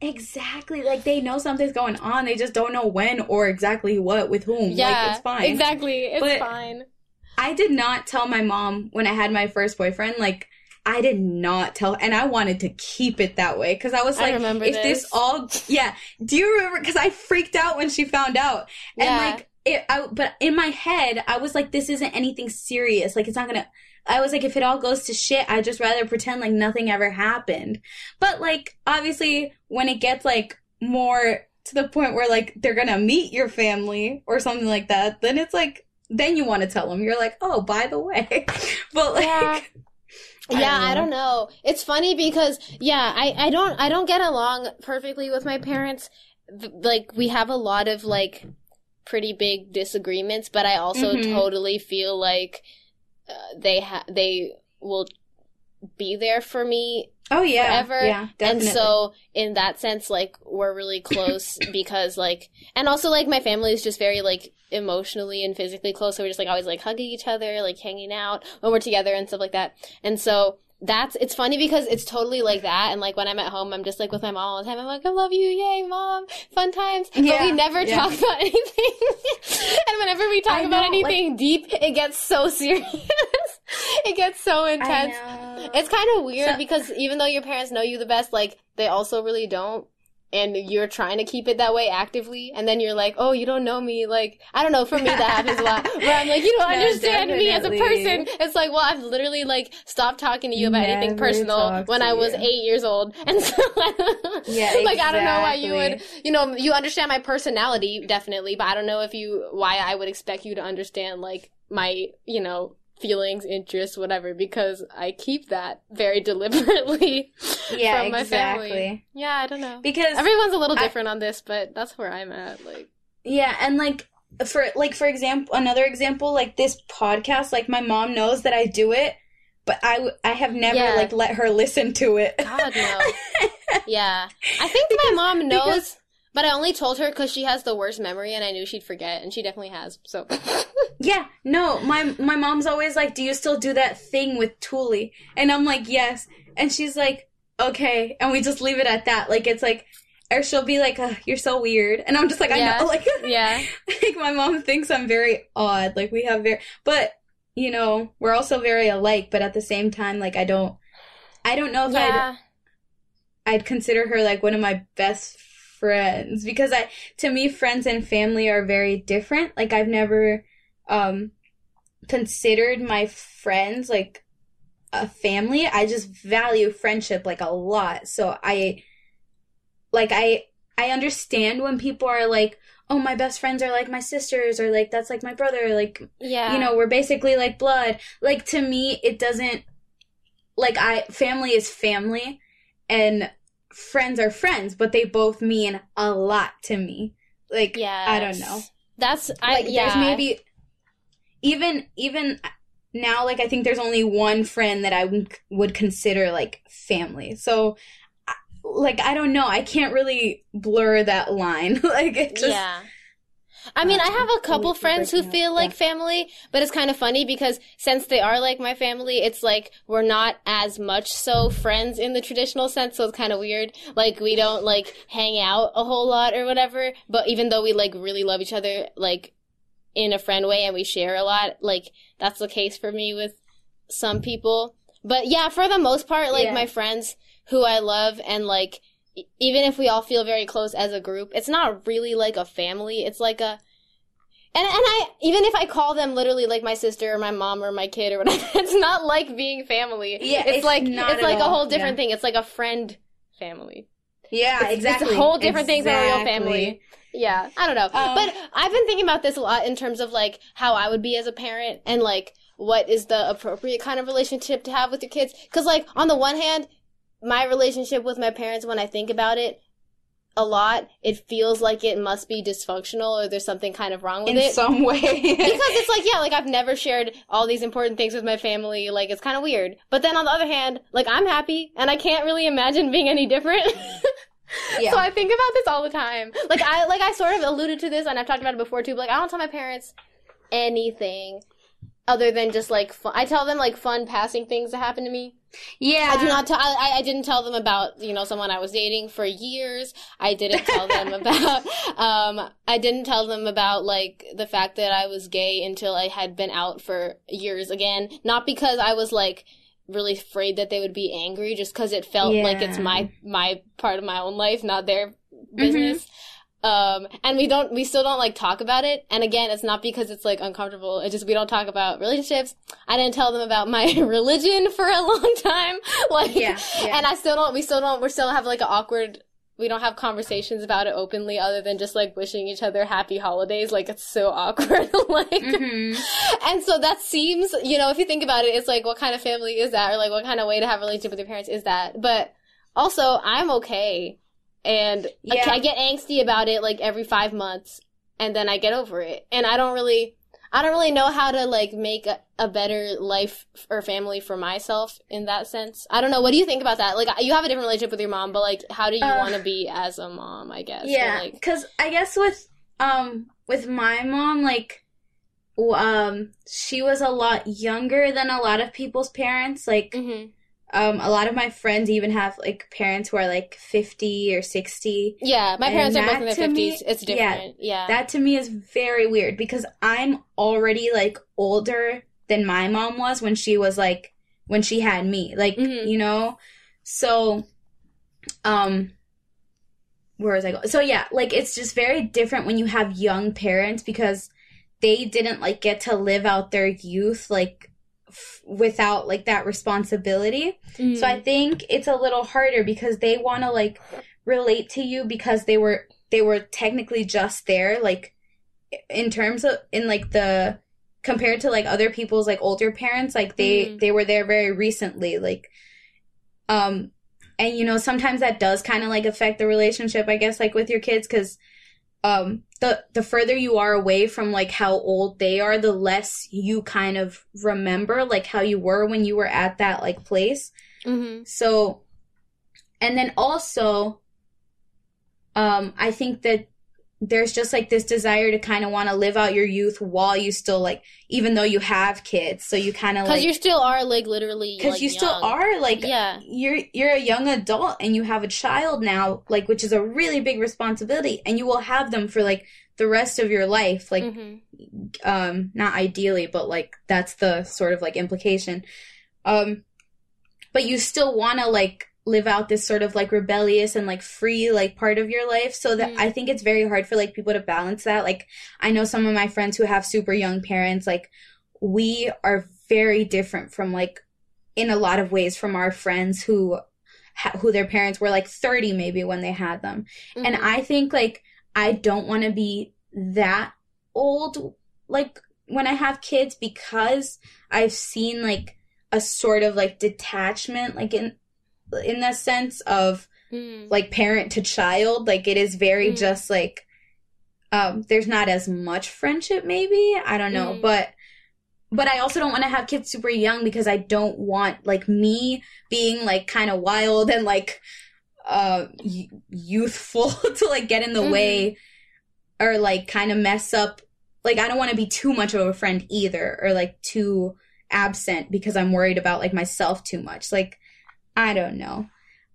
exactly like they know something's going on they just don't know when or exactly what with whom Yeah, like it's fine Exactly, it's But- fine. I did not tell my mom when I had my first boyfriend. Like, I did not tell, and I wanted to keep it that way because I was I like, remember if this. this. all, yeah. Do you remember? Because I freaked out when she found out, and Yeah. like, it. I, but in my head, I was like, this isn't anything serious. Like, it's not gonna. I was like, if it all goes to shit, I'd just rather pretend like nothing ever happened. But like, obviously, when it gets like more to the point where like they're gonna meet your family or something like that, then it's like then you want to tell them. You're like, oh, by the way, but like, Yeah. I yeah, don't I know. don't know. It's funny because yeah, I I don't I don't get along perfectly with my parents. Th- Like we have a lot of like pretty big disagreements, but I also Mhm. totally feel like uh, they ha- they will be there for me Oh yeah, forever. yeah, definitely. And so in that sense, like we're really close because like and also like my family is just very like emotionally and physically close. So we're just like always like hugging each other, like hanging out when we're together and stuff like that. And so that's it's funny because it's totally like that. And like when I'm at home, I'm just like with my mom all the time. I'm like, I love you, yay, mom, fun times. But Yeah, we never yeah. talk about anything. and whenever we talk about anything deep, it gets so serious. it gets so intense. It's kind of weird So- because even though your parents know you the best, like they also really don't. And you're trying to keep it that way actively, and then you're like, "Oh, you don't know me." Like, I don't know. For me, that happens a lot. Where I'm like, "You don't No, understand me as a person." It's like, well, I've literally like stopped talking to you about anything personal when I was you. eight years old, and so Yeah, like I don't know why you would, you know, you understand my personality definitely, but I don't know if you why I would expect you to understand like my, you know, feelings, interests, whatever, because I keep that very deliberately Yeah, from my exactly. family. Yeah, I don't know. Because Everyone's a little I- different on this, but that's where I'm at. Like, Yeah, and like for like for example, another example, like this podcast, like my mom knows that I do it, but I I have never Yeah. like let her listen to it. God no. yeah, I think my mom knows, because- but I only told her because she has the worst memory, and I knew she'd forget, and she definitely has. So, yeah, no, my my mom's always like, "Do you still do that thing with Tuli?" And I'm like, "Yes," and she's like, "Okay," and we just leave it at that. Like it's like, or she'll be like, "Ugh, "You're so weird," and I'm just like, "I Yeah. know," like yeah, like my mom thinks I'm very odd. Like we have very, but you know, we're also very alike. But at the same time, like I don't, I don't know if I'd I'd consider her like one of my best friends because I to me friends and family are very different. Like I've never um considered my friends like a family. I just value friendship like a lot. So I like I I understand when people are like, "Oh, my best friends are like my sisters," or like that's like my brother, like yeah. you know, we're basically like blood. Like to me, it doesn't like I family is family and friends are friends, but they both mean a lot to me. Like yeah. I don't know. That's I Like yeah. there's maybe even even now like I think there's only one friend that I would would consider like family. So like I don't know, I can't really blur that line. like it just yeah. I mean, I have a couple friends who up, feel like yeah. family, but it's kind of funny because since they are like my family, it's like we're not as much so friends in the traditional sense, so it's kind of weird. Like we don't like hang out a whole lot or whatever, but even though we like really love each other like in a friend way and we share a lot, like that's the case for me with some people. But yeah, for the most part, like Yeah. my friends who I love and like even if we all feel very close as a group, it's not really like a family. It's like a and and I even if I call them literally like my sister or my mom or my kid or whatever, it's not like being family. Yeah, it's, it's like it's like a whole different yeah. thing. It's like a friend family. Yeah, It's- exactly. It's a whole different thing from a real family. Yeah, I don't know. Um, but I've been thinking about this a lot in terms of like how I would be as a parent and like what is the appropriate kind of relationship to have with your kids. Cause like on the one hand, my relationship with my parents, when I think about it a lot, it feels like it must be dysfunctional or there's something kind of wrong with In it. In some way. because it's like yeah like i've never shared all these important things with my family like it's kind of weird but then on the other hand like i'm happy and i can't really imagine being any different Yeah. so i think about this all the time like i like i sort of alluded to this and i've talked about it before too but like i don't tell my parents anything other than just like fun. i tell them like fun passing things that happen to me yeah. I do not tell. I, I didn't tell them about you know someone I was dating for years. I didn't tell them about. Um, I didn't tell them about like the fact that I was gay until I had been out for years again. Not because I was like really afraid that they would be angry, just because it felt like it's my my part of my own life, not their business. Um, and we don't, we still don't like talk about it. And again, it's not because it's like uncomfortable. It's just we don't talk about relationships. I didn't tell them about my religion for a long time. Like, Yeah, yeah. and I still don't, we still don't, we still have like an awkward, we don't have conversations about it openly other than just like wishing each other happy holidays. Like, it's so awkward. like, Mhm. and so that seems, you know, if you think about it, it's like, what kind of family is that? Or like, what kind of way to have a relationship with your parents is that? But also, I'm okay. And Yeah. I get angsty about it like every five months. and then I get over it. And I don't really I don't really know how to like make a, a better life or family for myself in that sense. I don't know. What do you think about that? Like you have a different relationship with your mom, but like how do you Uh, want to be as a mom, I guess. Yeah, like because I guess with um with my mom, like, um, she was a lot younger than a lot of people's parents. Like, mhm. Um, a lot of my friends even have like parents who are like fifty or sixty. Yeah, my And parents are both in their to me- 50s. it's different. Yeah. yeah. That to me is very weird because I'm already like older than my mom was when she was like when she had me. Like, Mhm. you know? So um where was I going? So yeah, like it's just very different when you have young parents because they didn't like get to live out their youth like f- without like that responsibility. Mhm. So I think it's a little harder because they want to like relate to you because they were they were technically just there like in terms of in like the compared to like other people's like older parents like they Mhm. they were there very recently like um and you know sometimes that does kind of like affect the relationship I guess like with your kids cuz um the the further you are away from like how old they are the less you kind of remember like how you were when you were at that like place Mhm. so, and then also, um, I think that there's just like this desire to kind of want to live out your youth while you still like, even though you have kids. So you kind of Because you still are like literally because like, you still are like, Yeah. you're you're a young adult and you have a child now, like which is a really big responsibility, and you will have them for like the rest of your life, like Mhm. um not ideally but like that's the sort of like implication um but you still want to like live out this sort of like rebellious and like free like part of your life so that Mm. i think it's very hard for like people to balance that like i know some of my friends who have super young parents like we are very different from like in a lot of ways from our friends who ha- who their parents were like 30 maybe when they had them and Mhm. I think like I don't want to be that old like when I have kids because I've seen like a sort of like detachment like in in the sense of Mhm. like parent to child like it is very Mm. just like um there's not as much friendship maybe I don't know Mm. but but I also don't want to have kids super young because I don't want like me being like kind of wild and like uh y- youthful to like get in the Mhm. way or like kind of mess up like I don't want to be too much of a friend either or like too absent because I'm worried about like myself too much like I don't know.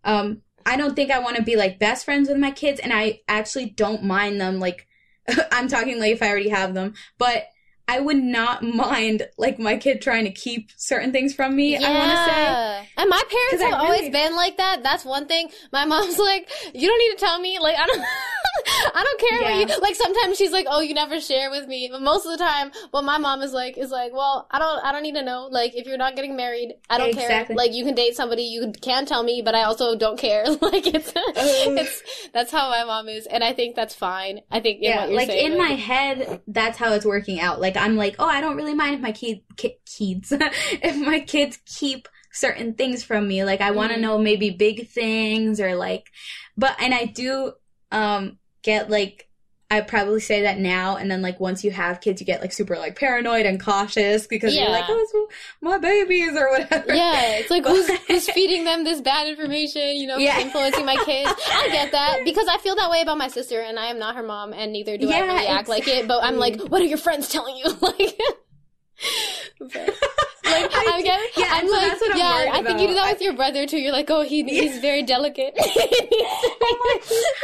Um I don't think I want to be like best friends with my kids and I actually don't mind them like I'm talking like if I already have them but I would not mind like my kid trying to keep certain things from me I want to say And my parents have always been like that. That's one thing. My mom's like, you don't need to tell me. Like, I don't, I don't care Yeah. what you, like sometimes she's like, oh, you never share with me. But most of the time, what my mom is like, is like, well, I don't, I don't need to know. Like, if you're not getting married, I don't Exactly. care. Like, you can date somebody, you can tell me, but I also don't care. like, it's, oh. it's, that's how my mom is. And I think that's fine. I think, yeah, like saying, in my head, that's how it's working out. Like I'm like, oh, I don't really mind if my kid, ki- kids, if my kids keep certain things from me. Like I want to Mhm. know maybe big things or like, but and I do um get like. I probably say that now, and then like once you have kids, you get like super like paranoid and cautious because you're like, oh, it's my babies or whatever. Yeah, it's like who's, who's feeding them this bad information, you know, Yeah. influencing my kids. I get that because I feel that way about my sister, and I am not her mom, and neither do I Yeah, really act like it. But I'm like, what are your friends telling you? like, but, like I I do- get, yeah, I'm so like, I'm yeah, I think you do that with your brother too. You're like, oh, he he's very delicate. I'm like,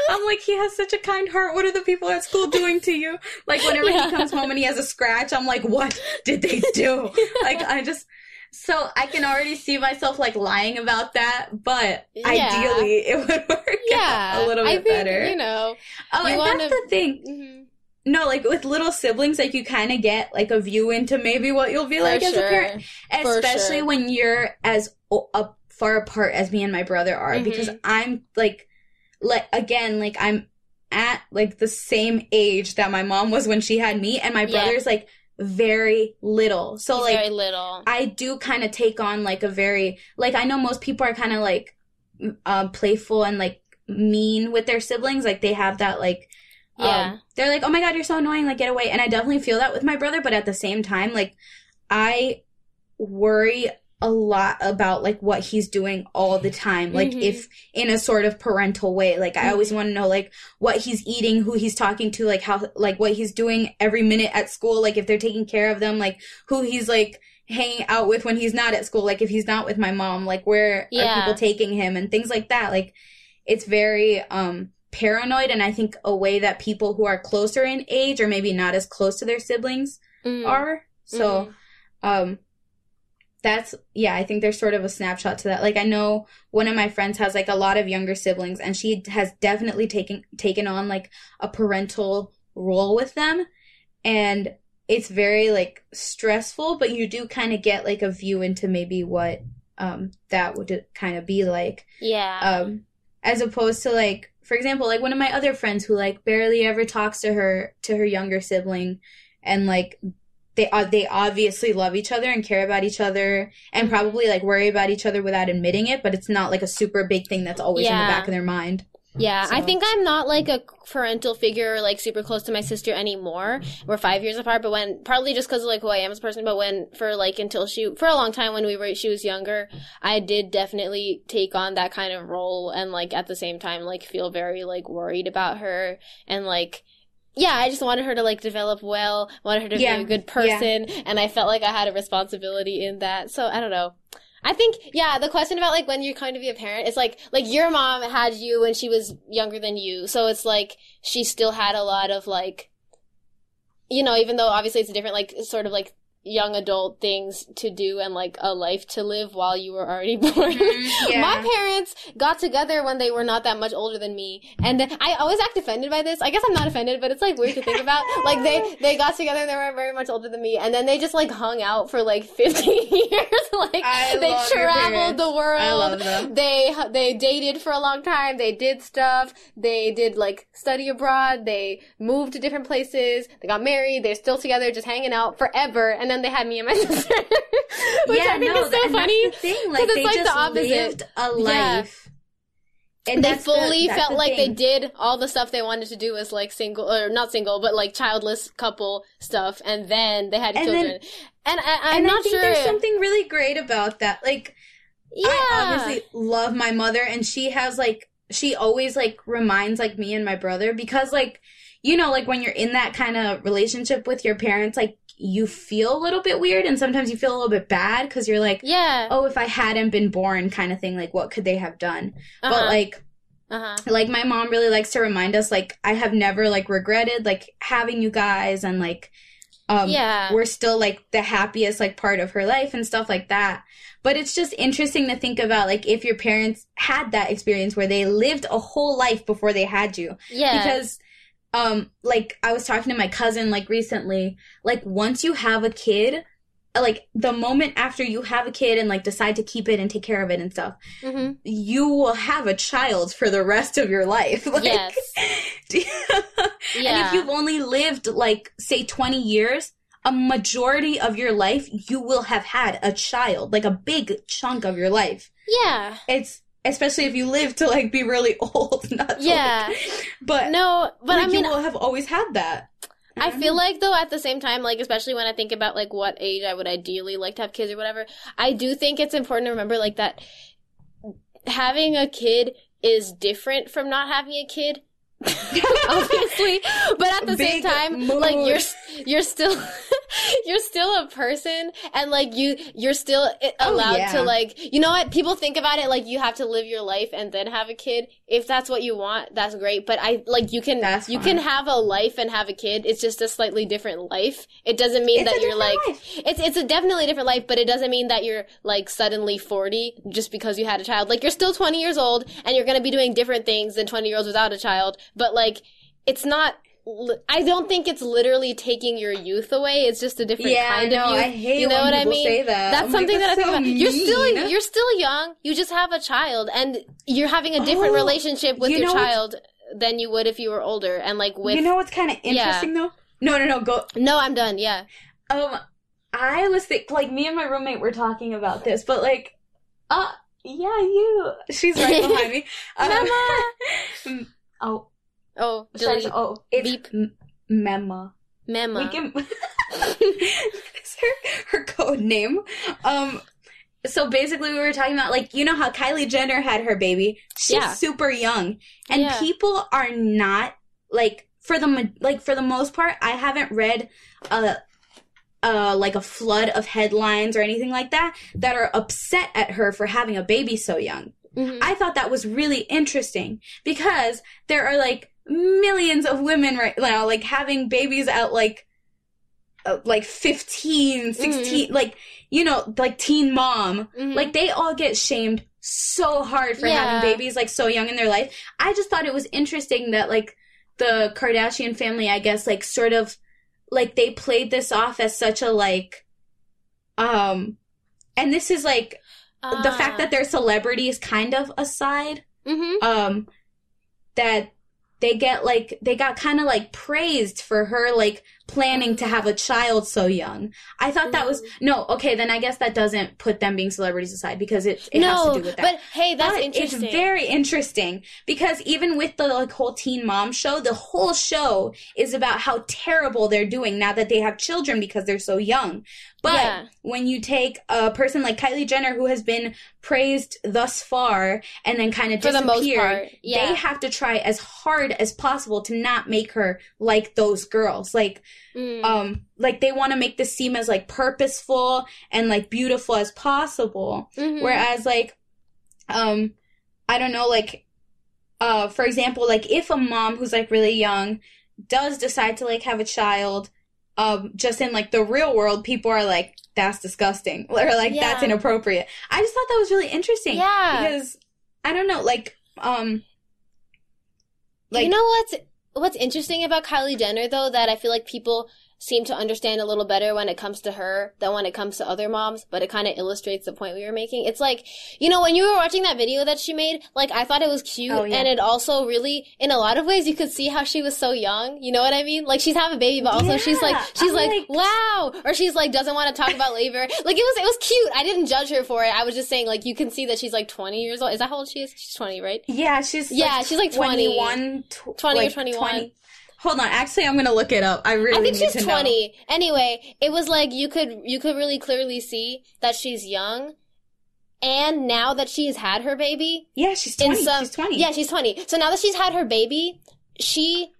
I'm like, he has such a kind heart. What are the people at school doing to you? Like, whenever Yeah. he comes home and he has a scratch, I'm like, what did they do? like, I just, so I can already see myself like lying about that, but Yeah. ideally it would work yeah, out a little bit I think, better. You know, oh, you and wanna- that's the thing. mhm. No, like with little siblings, like you kind of get like a view into maybe what you'll be like for as sure. a parent especially sure. when you're as o- far apart as me and my brother are because Mhm. i'm like like again like i'm at like the same age that my mom was when she had me and my Yeah. brother's like very little so He's like very little. i do kind of take on like a very like i know most people are kind of like uh, playful and like mean with their siblings like they have that like Yeah. Um, they're like, "Oh my god, you're so annoying! Like, get away!" And I definitely feel that with my brother, but at the same time, like, I worry a lot about like what he's doing all the time like Mhm. if in a sort of parental way like i always want to know like what he's eating who he's talking to like how like what he's doing every minute at school like if they're taking care of them like who he's like hanging out with when he's not at school like if he's not with my mom like where Yeah. are people taking him and things like that like it's very um paranoid and i think a way that people who are closer in age or maybe not as close to their siblings Mm. are so Mhm. um that's yeah i think there's sort of a snapshot to that like i know one of my friends has like a lot of younger siblings and she has definitely taken taken on like a parental role with them and it's very like stressful but you do kind of get like a view into maybe what um that would kind of be like yeah. um as opposed to like for example like one of my other friends who like barely ever talks to her to her younger sibling and like they uh, they obviously love each other and care about each other and probably like worry about each other without admitting it but it's not like a super big thing that's always in the back of their mind Yeah, I think I'm not like a parental figure, like super close to my sister anymore. We're five years apart, but when partly just because of like who I am as a person, but when for like until she for a long time when we were she was younger, I did definitely take on that kind of role and like at the same time like feel very like worried about her and like. Yeah, I just wanted her to like develop well, wanted her to Yeah, be a good person, and I felt like I had a responsibility in that. So I don't know. I think, yeah, the question about like when you're going to be a parent, is like, like your mom had you when she was younger than you. So it's like she still had a lot of like, you know, even though obviously it's a different, like sort of like young adult things to do and like a life to live while you were already born. Mm-hmm. yeah. My parents got together when they were not that much older than me, and then I always act offended by this. I guess I'm not offended, but it's like weird to think about. like they they got together and they were very much older than me, and then they just like hung out for like 15 years. like I they traveled the world. I love them. They they dated for a long time. They did stuff. They did like study abroad. They moved to different places. They got married. They're still together, just hanging out forever. And then they had me and my sister, which I think is so and funny. thing like it's like the opposite. lived a Yeah. life and they that's the- fully felt the like they did all the stuff they wanted to do as like single or not single, but like childless couple stuff, and then they had And then- children. and I, I'm and not I think sure. there's something really great about that. Like, yeah, I obviously love my mother, and she has like she always like reminds like me and my brother because like you know like when you're in that kind of relationship with your parents, like you feel a little bit weird, and sometimes you feel a little bit bad because you're like, yeah. oh, if I hadn't been born, kind of thing. Like, what could they have done? uh-huh. But like uh-huh. like my mom really likes to remind us like I have never like regretted like having you guys and like um yeah. we're still like the happiest like part of her life and stuff like that. But it's just interesting to think about like if your parents had that experience where they lived a whole life before they had you. yeah. Because um like I was talking to my cousin like recently, like once you have a kid, like the moment after you have a kid and like decide to keep it and take care of it and stuff, hmm you will have a child for the rest of your life. Like, Yes. And if you've only lived like say 20 years, a majority of your life you will have had a child, like a big chunk of your life. yeah. It's especially if you live to like be really old, not Yeah. like- but No, but like, I mean, you will have always had that. I feel know. like though at the same time, like especially when I think about like what age I would ideally like to have kids or whatever, I do think it's important to remember like that having a kid is different from not having a kid. Obviously, but at the same time, mood. like you're you're still you're still a person, and like you you're still i- Oh, allowed yeah. to like you know what people think about it like you have to live your life and then have a kid. If that's what you want, that's great. But I like you can That's you fine. can have a life and have a kid. It's just a slightly different life. It doesn't mean It's that you're like life. it's it's a definitely different life, but it doesn't mean that you're like suddenly 40 just because you had a child. Like you're still 20 years old and you're going to be doing different things than 20 year olds without a child, but like it's not li- I don't think it's literally taking your youth away. It's just a different Yeah, kind know. of youth. I hate you know when what I people mean? say that. That's I'm like, something that I think so about. You're still you're still young. You just have a child and you're having a different Oh, relationship with you your child than you would if you were older and like with you know what's kind of interesting though? No, no, no. Go. No, I'm done. Yeah. Um, I was think like me and my roommate were talking about this, but like, uh, yeah, you. She's right behind me. Um, Mama! oh, Oh, oh, it's Beep. M- Mema. Mema. We can. it's her, her code name. Um. So basically, we were talking about like you know how Kylie Jenner had her baby. She's Yeah. super young, and Yeah. people are not like for the like for the most part. I haven't read a. Uh, like a flood of headlines or anything like that that are upset at her for having a baby so young. Mhm. I thought that was really interesting because there are like millions of women right now like having babies at like uh, like 15 16 like you know like teen mom Mhm. like they all get shamed so hard for Yeah. having babies like so young in their life i just thought it was interesting that like the kardashian family i guess like sort of like they played this off as such a like um and this is like the Ah. fact that they're celebrities kind of aside Mhm. um that they get like they got kind of like praised for her like planning to have a child so young i thought that was mm-hmm. no okay then i guess that doesn't put them being celebrities aside because it, it has to do with that but hey, that's But interesting. It's very interesting because even with the like whole Teen Mom show, the whole show is about how terrible they're doing now that they have children because they're so young. But Yeah. when you take a person like Kylie Jenner who has been praised thus far and then kind of For the disappeared, part, yeah. they have to try as hard as possible to not make her like those girls. Like Mm. um like they want to make this seem as like purposeful and like beautiful as possible. Mhm. Whereas like um I don't know like uh for example like if a mom who's like really young does decide to like have a child um just in like the real world people are like that's disgusting or like that's inappropriate. I just thought that was really interesting Yeah. because I don't know like um like you know what's what's interesting about Kylie Jenner though that I feel like people seem to understand a little better when it comes to her than when it comes to other moms, but it kind of illustrates the point we were making. It's like, you know, when you were watching that video that she made, like I thought it was cute Oh, yeah. and it also really in a lot of ways you could see how she was so young. You know what I mean? Like she's having a baby but also she's like she's like, like- wow or she's like doesn't want to talk about labor. Like it was it was cute. I didn't judge her for it. I was just saying like you can see that she's like 20 years old. Is that how old she is? She's 20, right? Yeah, she's Yeah, she's like 20. 21, tw- 20 or like 21. Hold on, actually, I'm gonna look it up. I really I think she's to know. 20. Anyway, it was like you could you could really clearly see that she's young. And now that she's had her baby, Yeah, she's 20. some she's 20. Yeah, she's 20. So now that she's had her baby, she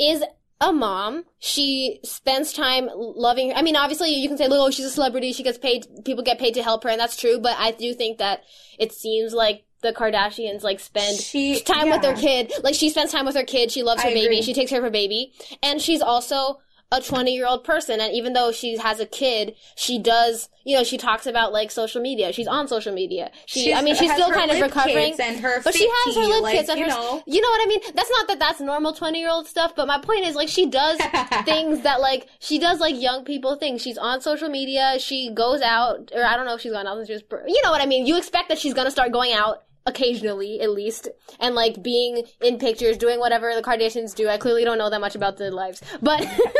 is a mom. She spends time loving her. I mean, obviously you can say, "Oh, she's a celebrity. She gets paid. People get paid to help her," and that's true. But I do think that it seems like the Kardashians like spend She- time with their kid. Like she spends time with her kid. She loves her I baby. agree. She takes care of her baby, and she's also a 20 year old person. And even though she has a kid, she does, you know, she talks about like social media. She's on social media. She, She's- I mean, she's still kind of recovering. and her but she has her lip tea, kits and like, her, you know. you know what I mean? That's not that that's normal 20 year old stuff, but my point is like she does things that like, she does like young people things. She's on social media. She goes out, or I don't know if she's gone out since she was, you know what I mean? You expect that she's gonna start going out occasionally at least and like being in pictures doing whatever the kardashians do i clearly don't know that much about their lives but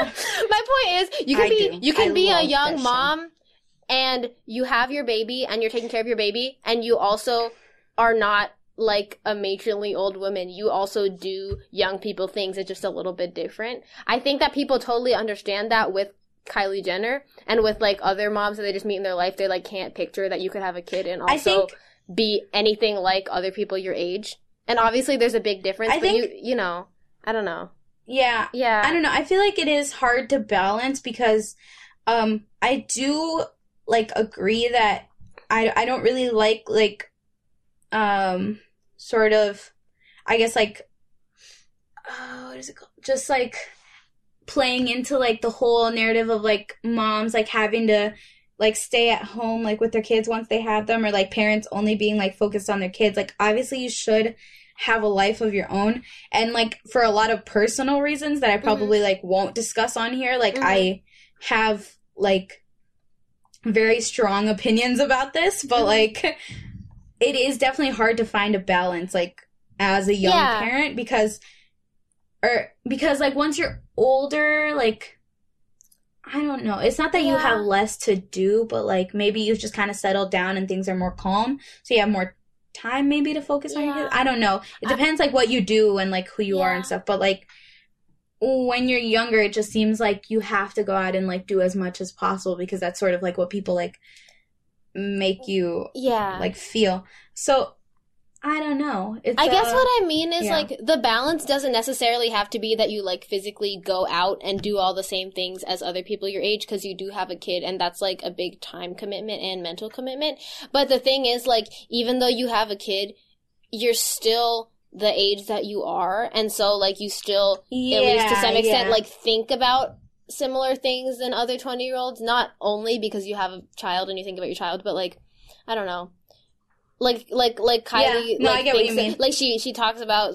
my point is you can I be do. you can I be a young show. mom and you have your baby and you're taking care of your baby and you also are not like a matronly old woman you also do young people things it's just a little bit different i think that people totally understand that with kylie jenner and with like other moms that they just meet in their life they like can't picture that you could have a kid and also I think- be anything like other people your age and obviously there's a big difference I but think- you you know i don't know yeah. yeah I don't know. I feel like it is hard to balance because um I do like agree that I I don't really like like um sort of I guess like oh what is it called? Just like playing into like the whole narrative of like moms like having to like stay at home like with their kids once they have them or like parents only being like focused on their kids like obviously you should have a life of your own and like for a lot of personal reasons that I probably like won't discuss on here like Mhm. I have like very strong opinions about this but Mhm. like it is definitely hard to find a balance like as a young Yeah. parent because or because like once you're older like I don't know. It's not that you have less to do, but like maybe you've just kind of settled down and things are more calm, so you have more time maybe to focus on your kids. I don't know. It I- depends like what you do and like who you are and stuff. But like when you're younger, it just seems like you have to go out and like do as much as possible because that's sort of like what people like make you Yeah. like feel. So I don't know. It's I guess uh, what I mean is yeah. like the balance doesn't necessarily have to be that you like physically go out and do all the same things as other people your age because you do have a kid and that's like a big time commitment and mental commitment. But the thing is like even though you have a kid, you're still the age that you are and so like you still yeah, at least to some extent yeah. like think about similar things than other 20 year olds not only because you have a child and you think about your child but like i don't know like like like kylie Yeah. No, like I get what you that- like she she talks about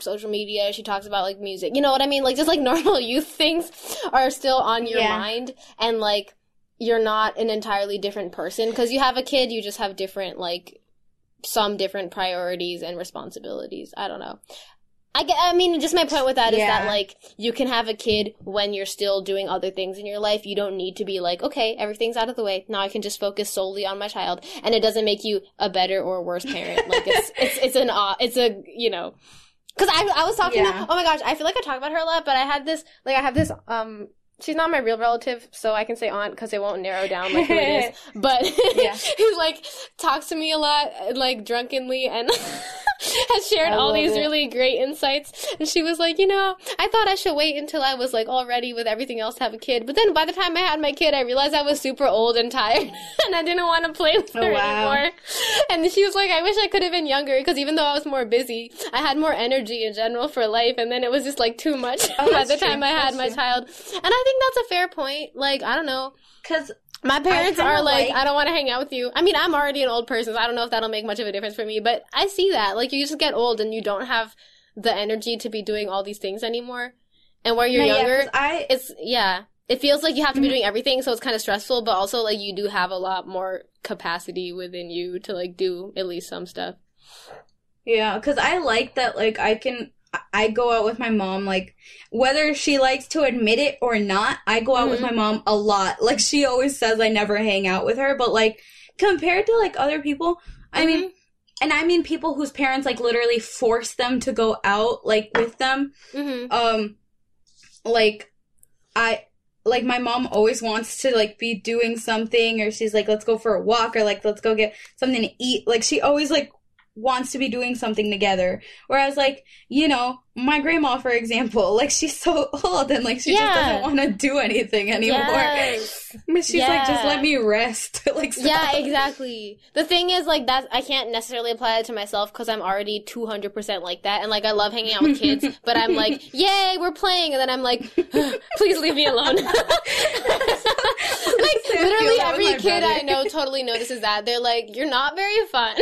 social media she talks about like music. You know what i mean? Like just like normal youth things are still on your Yeah. mind and like you're not an entirely different person. Because you have a kid you just have different like some different priorities and responsibilities. I don't know I, get, I mean, just my point with that is that Yeah. like you can have a kid when you're still doing other things in your life. You don't need to be like, okay, everything's out of the way. Now I can just focus solely on my child, and it doesn't make you a better or worse parent. Like it's it's it's an it's a you know, because I I was talking. Yeah. To, oh my gosh, I feel like I talk about her a lot, but I had this like I have this um. She's not my real relative, so I can say aunt because it won't narrow down like who it is. But Yeah. who like talks to me a lot, like drunkenly, and has shared all these it. really great insights. And she was like, you know, I thought I should wait until I was like all ready with everything else to have a kid. But then by the time I had my kid, I realized I was super old and tired, and I didn't want to play with Oh, her wow. anymore. And she was like, I wish I could have been younger because even though I was more busy, I had more energy in general for life. And then it was just like too much Oh, by the true. time I had That's my true. child. And I think that's a fair point. Like, I don't know. Cause My parents are like, like- I don't want to hang out with you. I mean, I'm already an old person, so I don't know if that'll make much of a difference for me, but I see that. Like, you just get old and you don't have the energy to be doing all these things anymore. And where you're no, yeah, I it's, yeah. It feels like you have to be doing everything, so it's kind of stressful, but also, like, you do have a lot more capacity within you to, like, do at least some stuff. Yeah, because I like that, like, I can, I go out with my mom, like, whether she likes to admit it or not, I go out with Mhm. my mom a lot. Like, she always says I never hang out with her, but, like, compared to, like, other people, I mean, and I mean people whose parents, like, literally force them to go out, like, with them, Mm-hmm. um, like, I, like, my mom always wants to, like, be doing something, or she's like, let's go for a walk, or, like, let's go get something to eat. Like, she always, like, wants to be doing something together. Whereas, like, you know, my grandma, for example, like, she's so old and, like, she Yeah. just doesn't want to do anything anymore. Yes. But she's like, just let me rest. like, stop. Yeah, exactly. The thing is, like, that I can't necessarily apply it to myself because I'm already 200% like that. And, like, I love hanging out with kids, but I'm like, yay, we're playing. And then I'm like, please leave me alone. like, literally every kid brother. I know totally notices that. They're like, you're not very fun.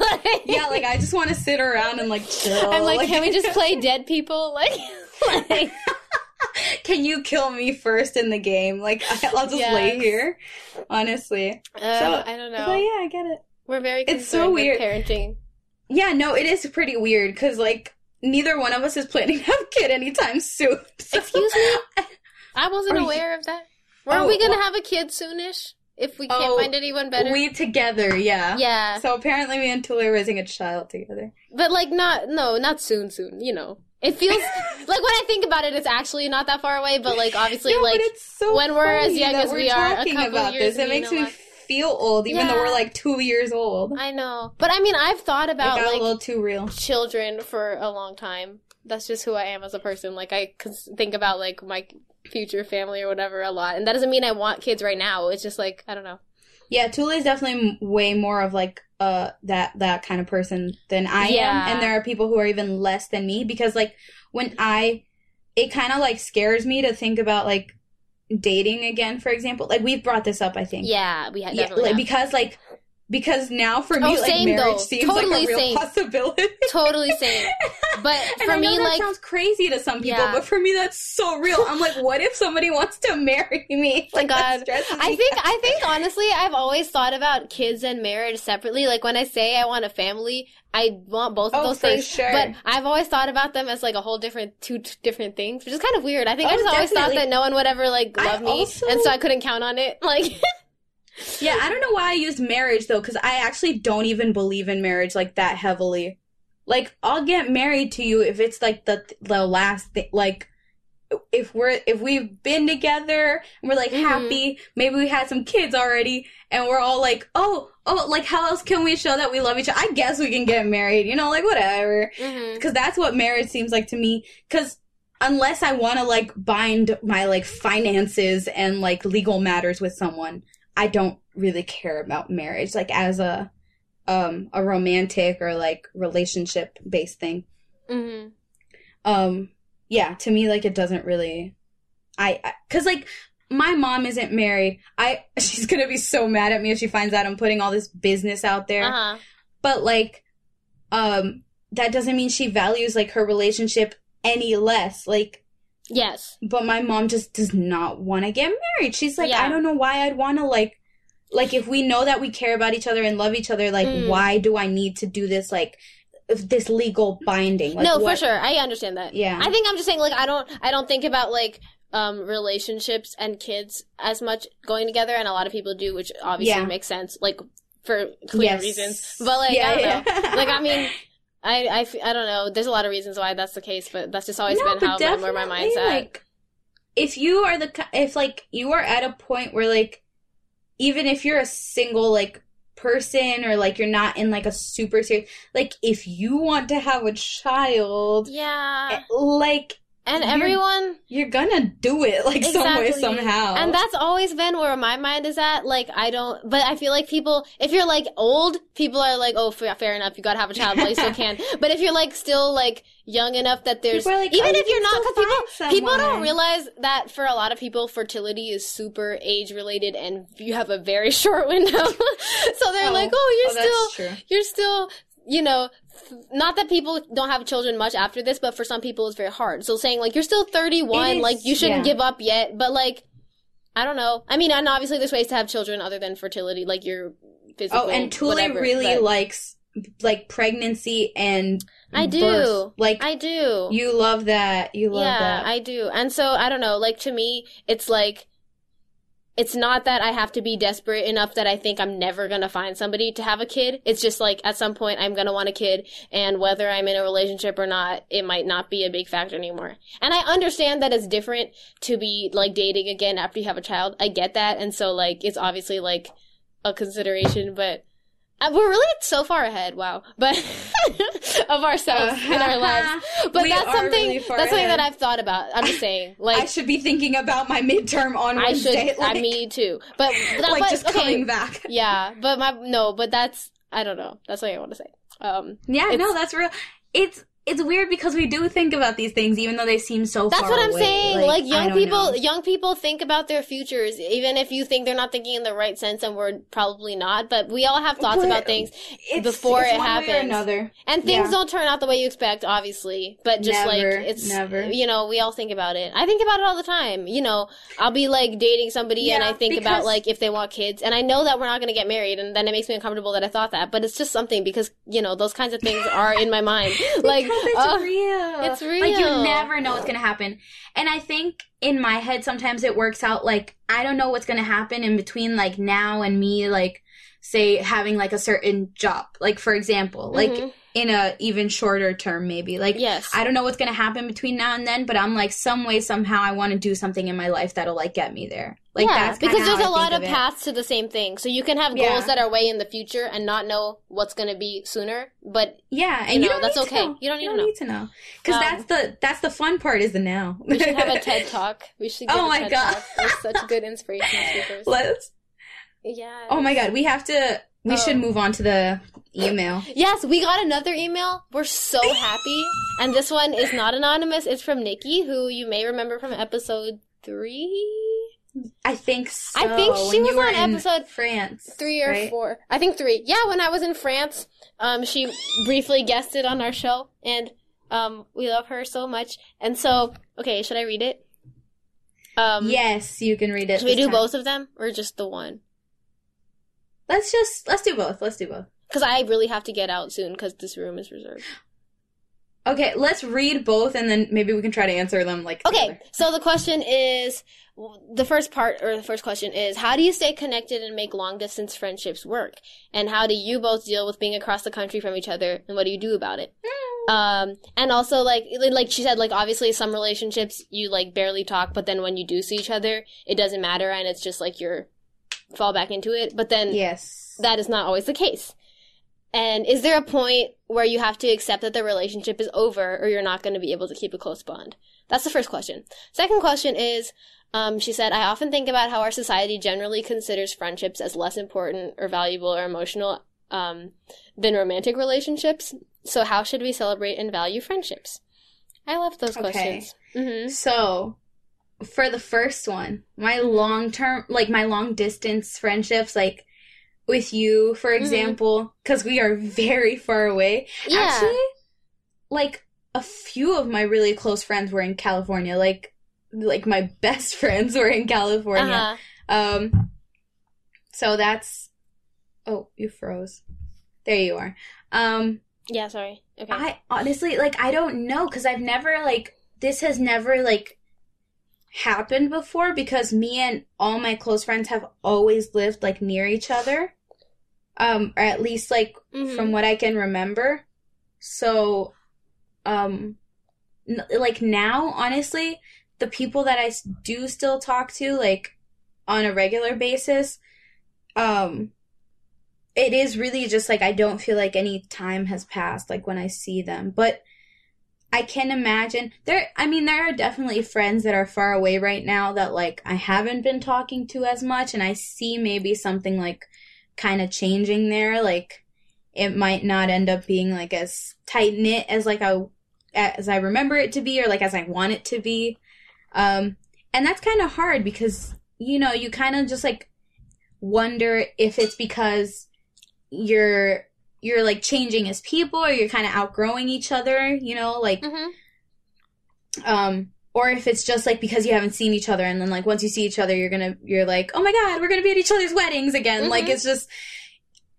like, Yeah, like, I just want to sit around and, like, chill. I'm like, can we just play dead people? Like, like Can you kill me first in the game? Like, I'll just Yes. lay here. Honestly. uh, So- I don't know. So, yeah, I get it. We're very It's so weird. parenting. Yeah, no, it is pretty weird because, like, neither one of us is planning to have a kid anytime soon. So- Excuse me? I wasn't Are you- aware of that. Weren't Oh, we gonna well- have a kid soonish? If we can't Oh, find anyone better? We together, yeah. yeah. So apparently, me and Tuli are raising a child together. But like not no, not soon soon, you know. It feels like when I think about it it's actually not that far away, but like obviously no, like it's so when we're as young as we a talking couple about years this. It makes me feel old, even though we're like two years old. I know. But I mean I've thought about got a little too real. children for a long time. That's just who I am as a person. Like I think about like my future family or whatever a lot. And that doesn't mean I want kids right now. It's just like I don't know. Yeah, Tuli is definitely way more of like uh that that kind of person than I Yeah. am, and there are people who are even less than me because like when I, it kind of like scares me to think about like dating again. For example, like we've brought this up, I think. Yeah, we had yeah, like, because like because now for me Oh, like marriage though. seems like a real same. possibility. totally same. But for I know me that like sounds crazy to some people, Yeah. but for me that's so real. I'm like, what if somebody wants to marry me? Oh like that God. I think out. I think honestly I've always thought about kids and marriage separately. Like when I say I want a family, I want both of Oh, those for things. sure. But I've always thought about them as like a whole different two t- different things, which is kind of weird. I think I Oh, just always thought that no one would ever like I love me, also- and so I couldn't count on it. Like Yeah, I don't know why I used marriage though, because I actually don't even believe in marriage like that heavily. Like, I'll get married to you if it's like the the last thing. Like, if we're if we've been together and we're like Mhm. happy, maybe we had some kids already, and we're all like, oh, oh, like how else can we show that we love each other? I guess we can get married, you know, like whatever. Because that's what marriage seems like to me. Because unless I want to like bind my like finances and like legal matters with someone, I don't really care about marriage like as a um a romantic or like relationship based thing. hmm Um yeah, to me like it doesn't really I I- cuz like my mom isn't married. I she's to be so mad at me if she finds out I'm putting all this business out there Uh-huh. but like um that doesn't mean she values like her relationship any less like Yes. but my mom just does not want to get married she's like Yeah. i don't know why i'd want to like like if we know that we care about each other and love each other like Mm. why do i need to do this like this legal binding like no, what- for sure. I understand that. Yeah. I think I'm just saying like I don't I don't think about like um relationships and kids as much going together and a lot of people do, which obviously Yeah. makes sense like for clear Yes. reasons. But like Yeah, I don't yeah. know. Like I mean I, I, I don't know. There's a lot of reasons why that's the case, but that's just always No, been how my, where my mind's at. like if you are the if like you are at a point where like even if you're a single like person or like you're not in like a super serious like if you want to have a child yeah, eh, like and you're- everyone you're gonna do it like some way somehow And that's always been where my mind is at. Like, I don't, but I feel like people, if you're like old, people are like, oh, fair, fair enough, you gotta have a child while you still can. But if you're like still like young enough that there's, like, even "Oh, if you're not, because people, people don't realize that for a lot of people, fertility is super age related and you have a very short window. so they're Oh. like, oh, you're Oh, still, you're still, you know, not that people don't have children much after this, but for some people it's very hard. So saying like you're still 31, It is- like you shouldn't yeah. give up yet, but like I don't know. I mean, and obviously there's ways to have children other than fertility, like your physical. oh and Tuli whatever, really but likes like pregnancy and I do. birth. like I do. you love that you love yeah, that I do. And so I don't know. Like to me, it's like it's not that I have to be desperate enough that I think I'm never gonna find somebody to have a kid. It's just like at some point I'm gonna want a kid, and whether I'm in a relationship or not, it might not be a big factor anymore. And I understand that it's different to be like dating again after you have a child. I get that, and so like it's obviously like a consideration, but. Uh, We're really so far ahead, wow! But of ourselves in our lives, but We that's something really that's something ahead. that I've thought about. I'm just saying, like I should be thinking about my midterm on I should, Wednesday. I like, me too. But that, like but, just okay, coming back. yeah. But my no, but that's I don't know. That's what I want to say. Um, Yeah, no, that's real. It's it's weird because we do think about these things, even though they seem so. that's what I'm away. saying. Like, I young people, know. young people think about their futures, even if you think they're not thinking in the right sense, and we're probably not. But we all have thoughts But about things, It's- before it's it one way or happens. another. and things Yeah. don't turn out the way you expect, obviously. But just Never, like it's, never. you know, we all think about it. I think about it all the time. You know, I'll be like dating somebody, and I think about like if they want kids, and I know that we're not going to get married, and then it makes me uncomfortable that I thought that. But it's just something because you know those kinds of things are in my mind. Like, because it's uh, real. it's real. Like you never know what's gonna happen. And I think in my head sometimes it works out like I don't know what's gonna happen in between like now and me like say having like a certain job. Like for example, like Mhm. in a even shorter term maybe. Like yes, I don't know what's gonna happen between now and then, but I'm like some way somehow I want to do something in my life that'll like get me there. Like yeah, that's because there's a lot think of paths to the same thing. So you can have Yeah. goals that are way in the future and not know what's going to be sooner. But Yeah, and you you, know, don't that's okay. Know. You don't need you to don't know. need to know because Um, that's the that's the fun part is the now. we should have a TED talk. We should. Oh my God. Such good inspirational speakers. Let's. Yeah. Oh my god, we have to. We Oh. should move on to the email. Yes, we got another email. We're so happy. And this one is not anonymous. It's from Nikki, who you may remember from episode three, I think so. I think she when was on episode France, three or right? four. I think three. Yeah, when I was in France, um, she briefly guested on our show, and um, we love her so much. And so, okay, should I read it? Um, Yes, you can read it. Should we do time. both of them or just the one? Let's just let's do both. Let's do both. Because I really have to get out soon because this room is reserved. Okay, let's read both and then maybe we can try to answer them like Okay, together. so the question is the first part or the first question is how do you stay connected and make long distance friendships work? And how do you both deal with being across the country from each other and what do you do about it? Um, and also like like she said like obviously some relationships you like barely talk but then when you do see each other it doesn't matter and it's just like you're fall back into it. But then Yes. that is not always the case. And is there a point where you have to accept that the relationship is over or you're not going to be able to keep a close bond? That's the first question. Second question is, um, she said, I often think about how our society generally considers friendships as less important or valuable or emotional um, than romantic relationships. So how should we celebrate and value friendships? I love those Okay. questions. hmm So, for the first one, my long term, like my long distance friendships, like with you, for example, because we are very far away. Yeah. Actually, like a few of my really close friends were in California. Like, like my best friends were in California. Uh-huh. Um, so that's. Oh, you froze. There you are. Um, Yeah, sorry. Okay. I honestly like I don't know because I've never like this has never like happened before because me and all my close friends have always lived like near each other. Um or at least like Mhm. from what I can remember. So um n- like now honestly the people that I do still talk to like on a regular basis um it is really just like I don't feel like any time has passed like when I see them. But I can imagine there I mean there are definitely friends that are far away right now that like I haven't been talking to as much and I see maybe something like kind of changing there like it might not end up being like as tight knit as like I as I remember it to be or like as I want it to be. Um and that's kind of hard because you know, you kind of just like wonder if it's because you're you're like changing as people or you're kind of outgrowing each other, you know, like Mhm. um or if it's just like because you haven't seen each other and then like once you see each other you're gonna you're like oh my god we're gonna be at each other's weddings again like Mhm. it's just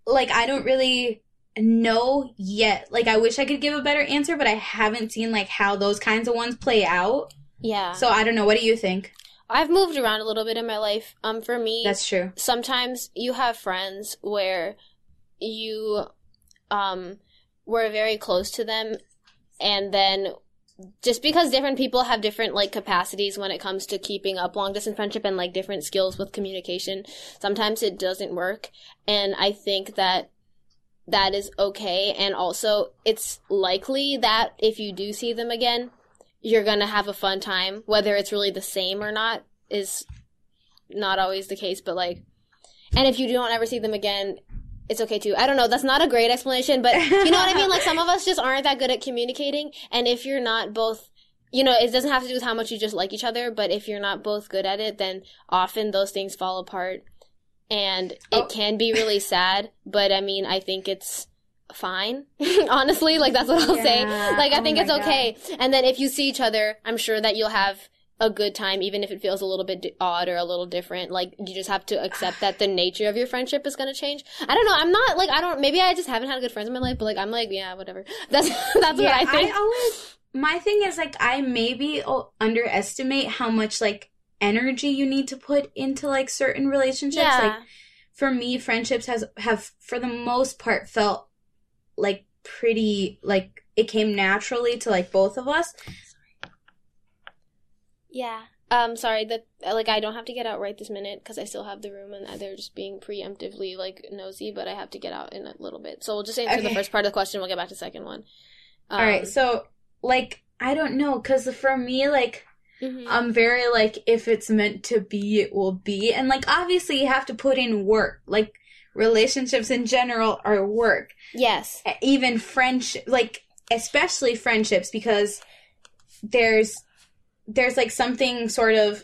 like i don't really know yet like i wish i could give a better answer but i haven't seen like how those kinds of ones play out Yeah. so i don't know what do you think I've moved around a little bit in my life. Um, for me, that's true sometimes you have friends where you um were very close to them. And then just because different people have different like capacities when it comes to keeping up long distance friendship and like different skills with communication sometimes it doesn't work. And i think that that is okay. And also it's likely that if you do see them again you're going to have a fun time. Whether it's really the same or not is not always the case but like and if you don't ever see them again, it's okay too. I don't know. That's not a great explanation, but you know what I mean? Like some of us just aren't that good at communicating. And if you're not both, you know, it doesn't have to do with how much you just like each other, but if you're not both good at it, then often those things fall apart. And it Oh. can be really sad, but I mean, I think it's fine. Honestly, like that's what I'll say. Like I Oh think it's okay. And then if you see each other, I'm sure that you'll have a good time, even if it feels a little bit odd or a little different. Like you just have to accept that the nature of your friendship is going to change. I don't know. I'm not like I don't. Maybe I just haven't had a good friends in my life, but like I'm like yeah, whatever. That's that's what I think. always my thing is like I maybe underestimate how much like energy you need to put into like certain relationships. yeah. Like for me, friendships has have for the most part felt like pretty like it came naturally to like both of us. Yeah. Um, sorry that like I don't have to get out right this minute because I still have the room and they're just being preemptively like nosy, but I have to get out in a little bit. So we'll just answer the first part of the question. We'll get back to the second one. Um, All right, so like I don't know cuz for me like mhm. I'm very like if it's meant to be it will be and like obviously you have to put in work. Like relationships in general are work. yes. even friendship like especially friendships because there's there's like something sort of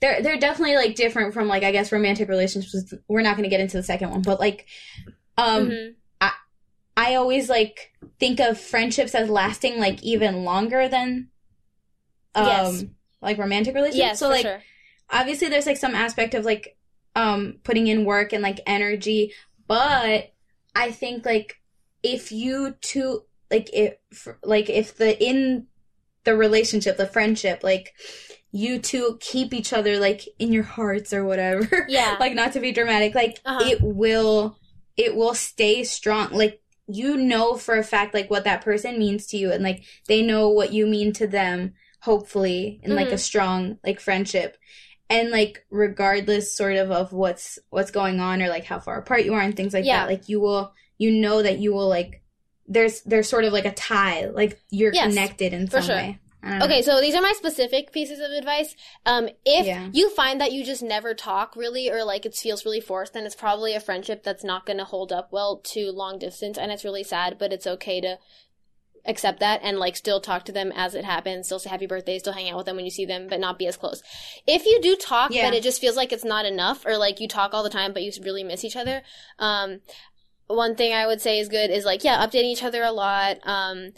they're they're definitely like different from like I guess romantic relationships. We're not going to get into the second one, but like um Mhm. I always like think of friendships as lasting like even longer than um Yes. like romantic relationships. Yes, so like sure. obviously there's like some aspect of like um putting in work and like energy but i think like if you two like if like if the in the relationship, the friendship, like you two keep each other like in your hearts or whatever. Yeah. like not to be dramatic, like Uh-huh. it will it will stay strong. Like you know for a fact like what that person means to you and like they know what you mean to them, hopefully, in like a Mhm. strong like friendship. And like regardless sort of of what's what's going on or like how far apart you are and things like Yeah. that, like you will you know that you will like there's there's sort of like a tie, like you're Yes, connected in some sure. way. I don't know. Okay, so these are my specific pieces of advice. Um, if Yeah. you find that you just never talk really, or like it feels really forced, then it's probably a friendship that's not going to hold up well to long distance, and it's really sad. But it's okay to accept that and like still talk to them as it happens, still say happy birthday, still hang out with them when you see them, but not be as close. If you do talk, Yeah. but it just feels like it's not enough, or like you talk all the time, but you really miss each other, um, one thing I would say is good is like, yeah, updating each other a lot. Um,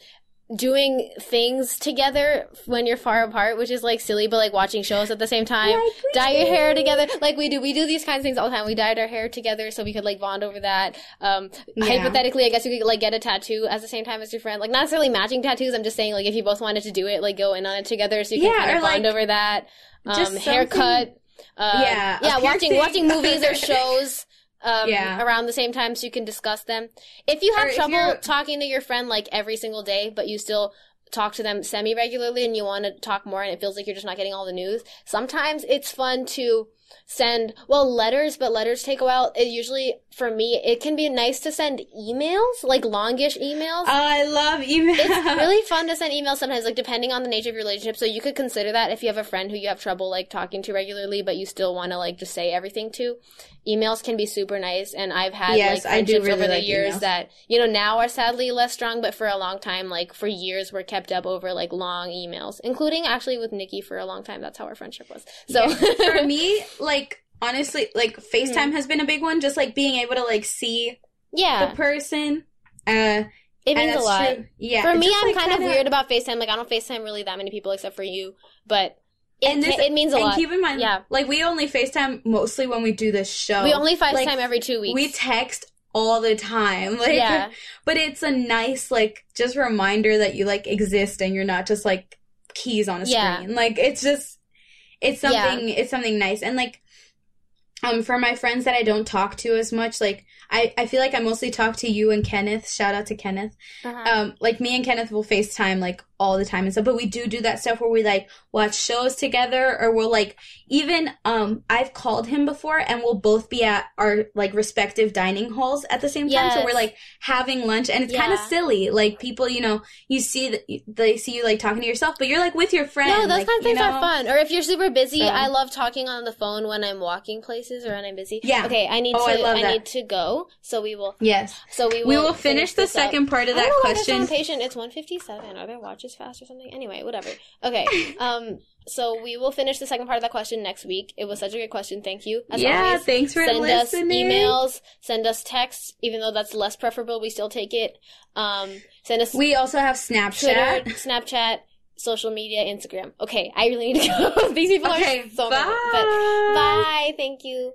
doing things together when you're far apart, which is like silly, but like watching shows at the same time. Like dye your hair together, like we do. We do these kinds of things all the time. We dyed our hair together so we could like bond over that. Um, Yeah. hypothetically, I guess you could like get a tattoo at the same time as your friend. Like not necessarily matching tattoos. I'm just saying like if you both wanted to do it, like go in on it together so you can Yeah, kind of bond like, over that. Um, haircut. Uh, Yeah, yeah, watching watching movies or shows um, Yeah. around the same time so you can discuss them. If you have if trouble talking to your friend like every single day, but you still talk to them semi regularly and you want to talk more and it feels like you're just not getting all the news, sometimes it's fun to send well letters but letters take a while it usually for me it can be nice to send emails like longish emails Oh, I love emails it's really fun to send emails sometimes, like depending on the nature of your relationship. So you could consider that if you have a friend who you have trouble like talking to regularly, but you still want to like just say everything to. Emails can be super nice, and I've had Yes, like I do friendships really over the like years emails. that you know now are sadly less strong, but for a long time, like for years, were kept up over like long emails, including actually with Nikki for a long time. That's how our friendship was. So for me, like honestly, like FaceTime has been a big one. Just like being able to like see yeah, the person. Uh, it means a lot. true. Yeah. For me, just, I'm like, kind of weird about FaceTime. Like I don't FaceTime really that many people except for you, but it, And this- it means a and lot. keep in mind, Yeah. like we only FaceTime mostly when we do this show. We only FaceTime Like, every two weeks. We text all the time. Like, Yeah. but it's a nice like just reminder that you like exist and you're not just like keys on a Yeah. screen. Like it's just it's Yeah. something it's something nice. And like um for my friends that I don't talk to as much, like I, I feel like I mostly talk to you and Kenneth. Shout out to Kenneth. Uh-huh. Um, like me and Kenneth will FaceTime like all the time and stuff, but we do do that stuff where we like watch shows together or we'll like even um I've called him before and we'll both be at our like respective dining halls at the same time. So we're like having lunch and it's kind of silly. Like people, you know, you see that they see you like talking to yourself, but you're like with your friend. no, those like, kinds of you things know? are fun. Or if you're super busy, So- I love talking on the phone when I'm walking places or when I'm busy. Yeah. Okay, I need Oh, I to. love that. need to go. So we will. Yes. So we will. We will finish the this up. second part of that don't know why they're question. impatient. It's 157. Are their watches fast or something? Anyway, whatever. Okay. Um. So we will finish the second part of that question next week. It was such a good question. Thank you. As yeah, always. thanks for send listening. us emails, send us texts, even though that's less preferable. We still take it. Um, send us We also have Twitter, Snapchat. Snapchat, social media, Instagram. Okay, I really need to go. These people Okay, are so bye. But bye. Thank you.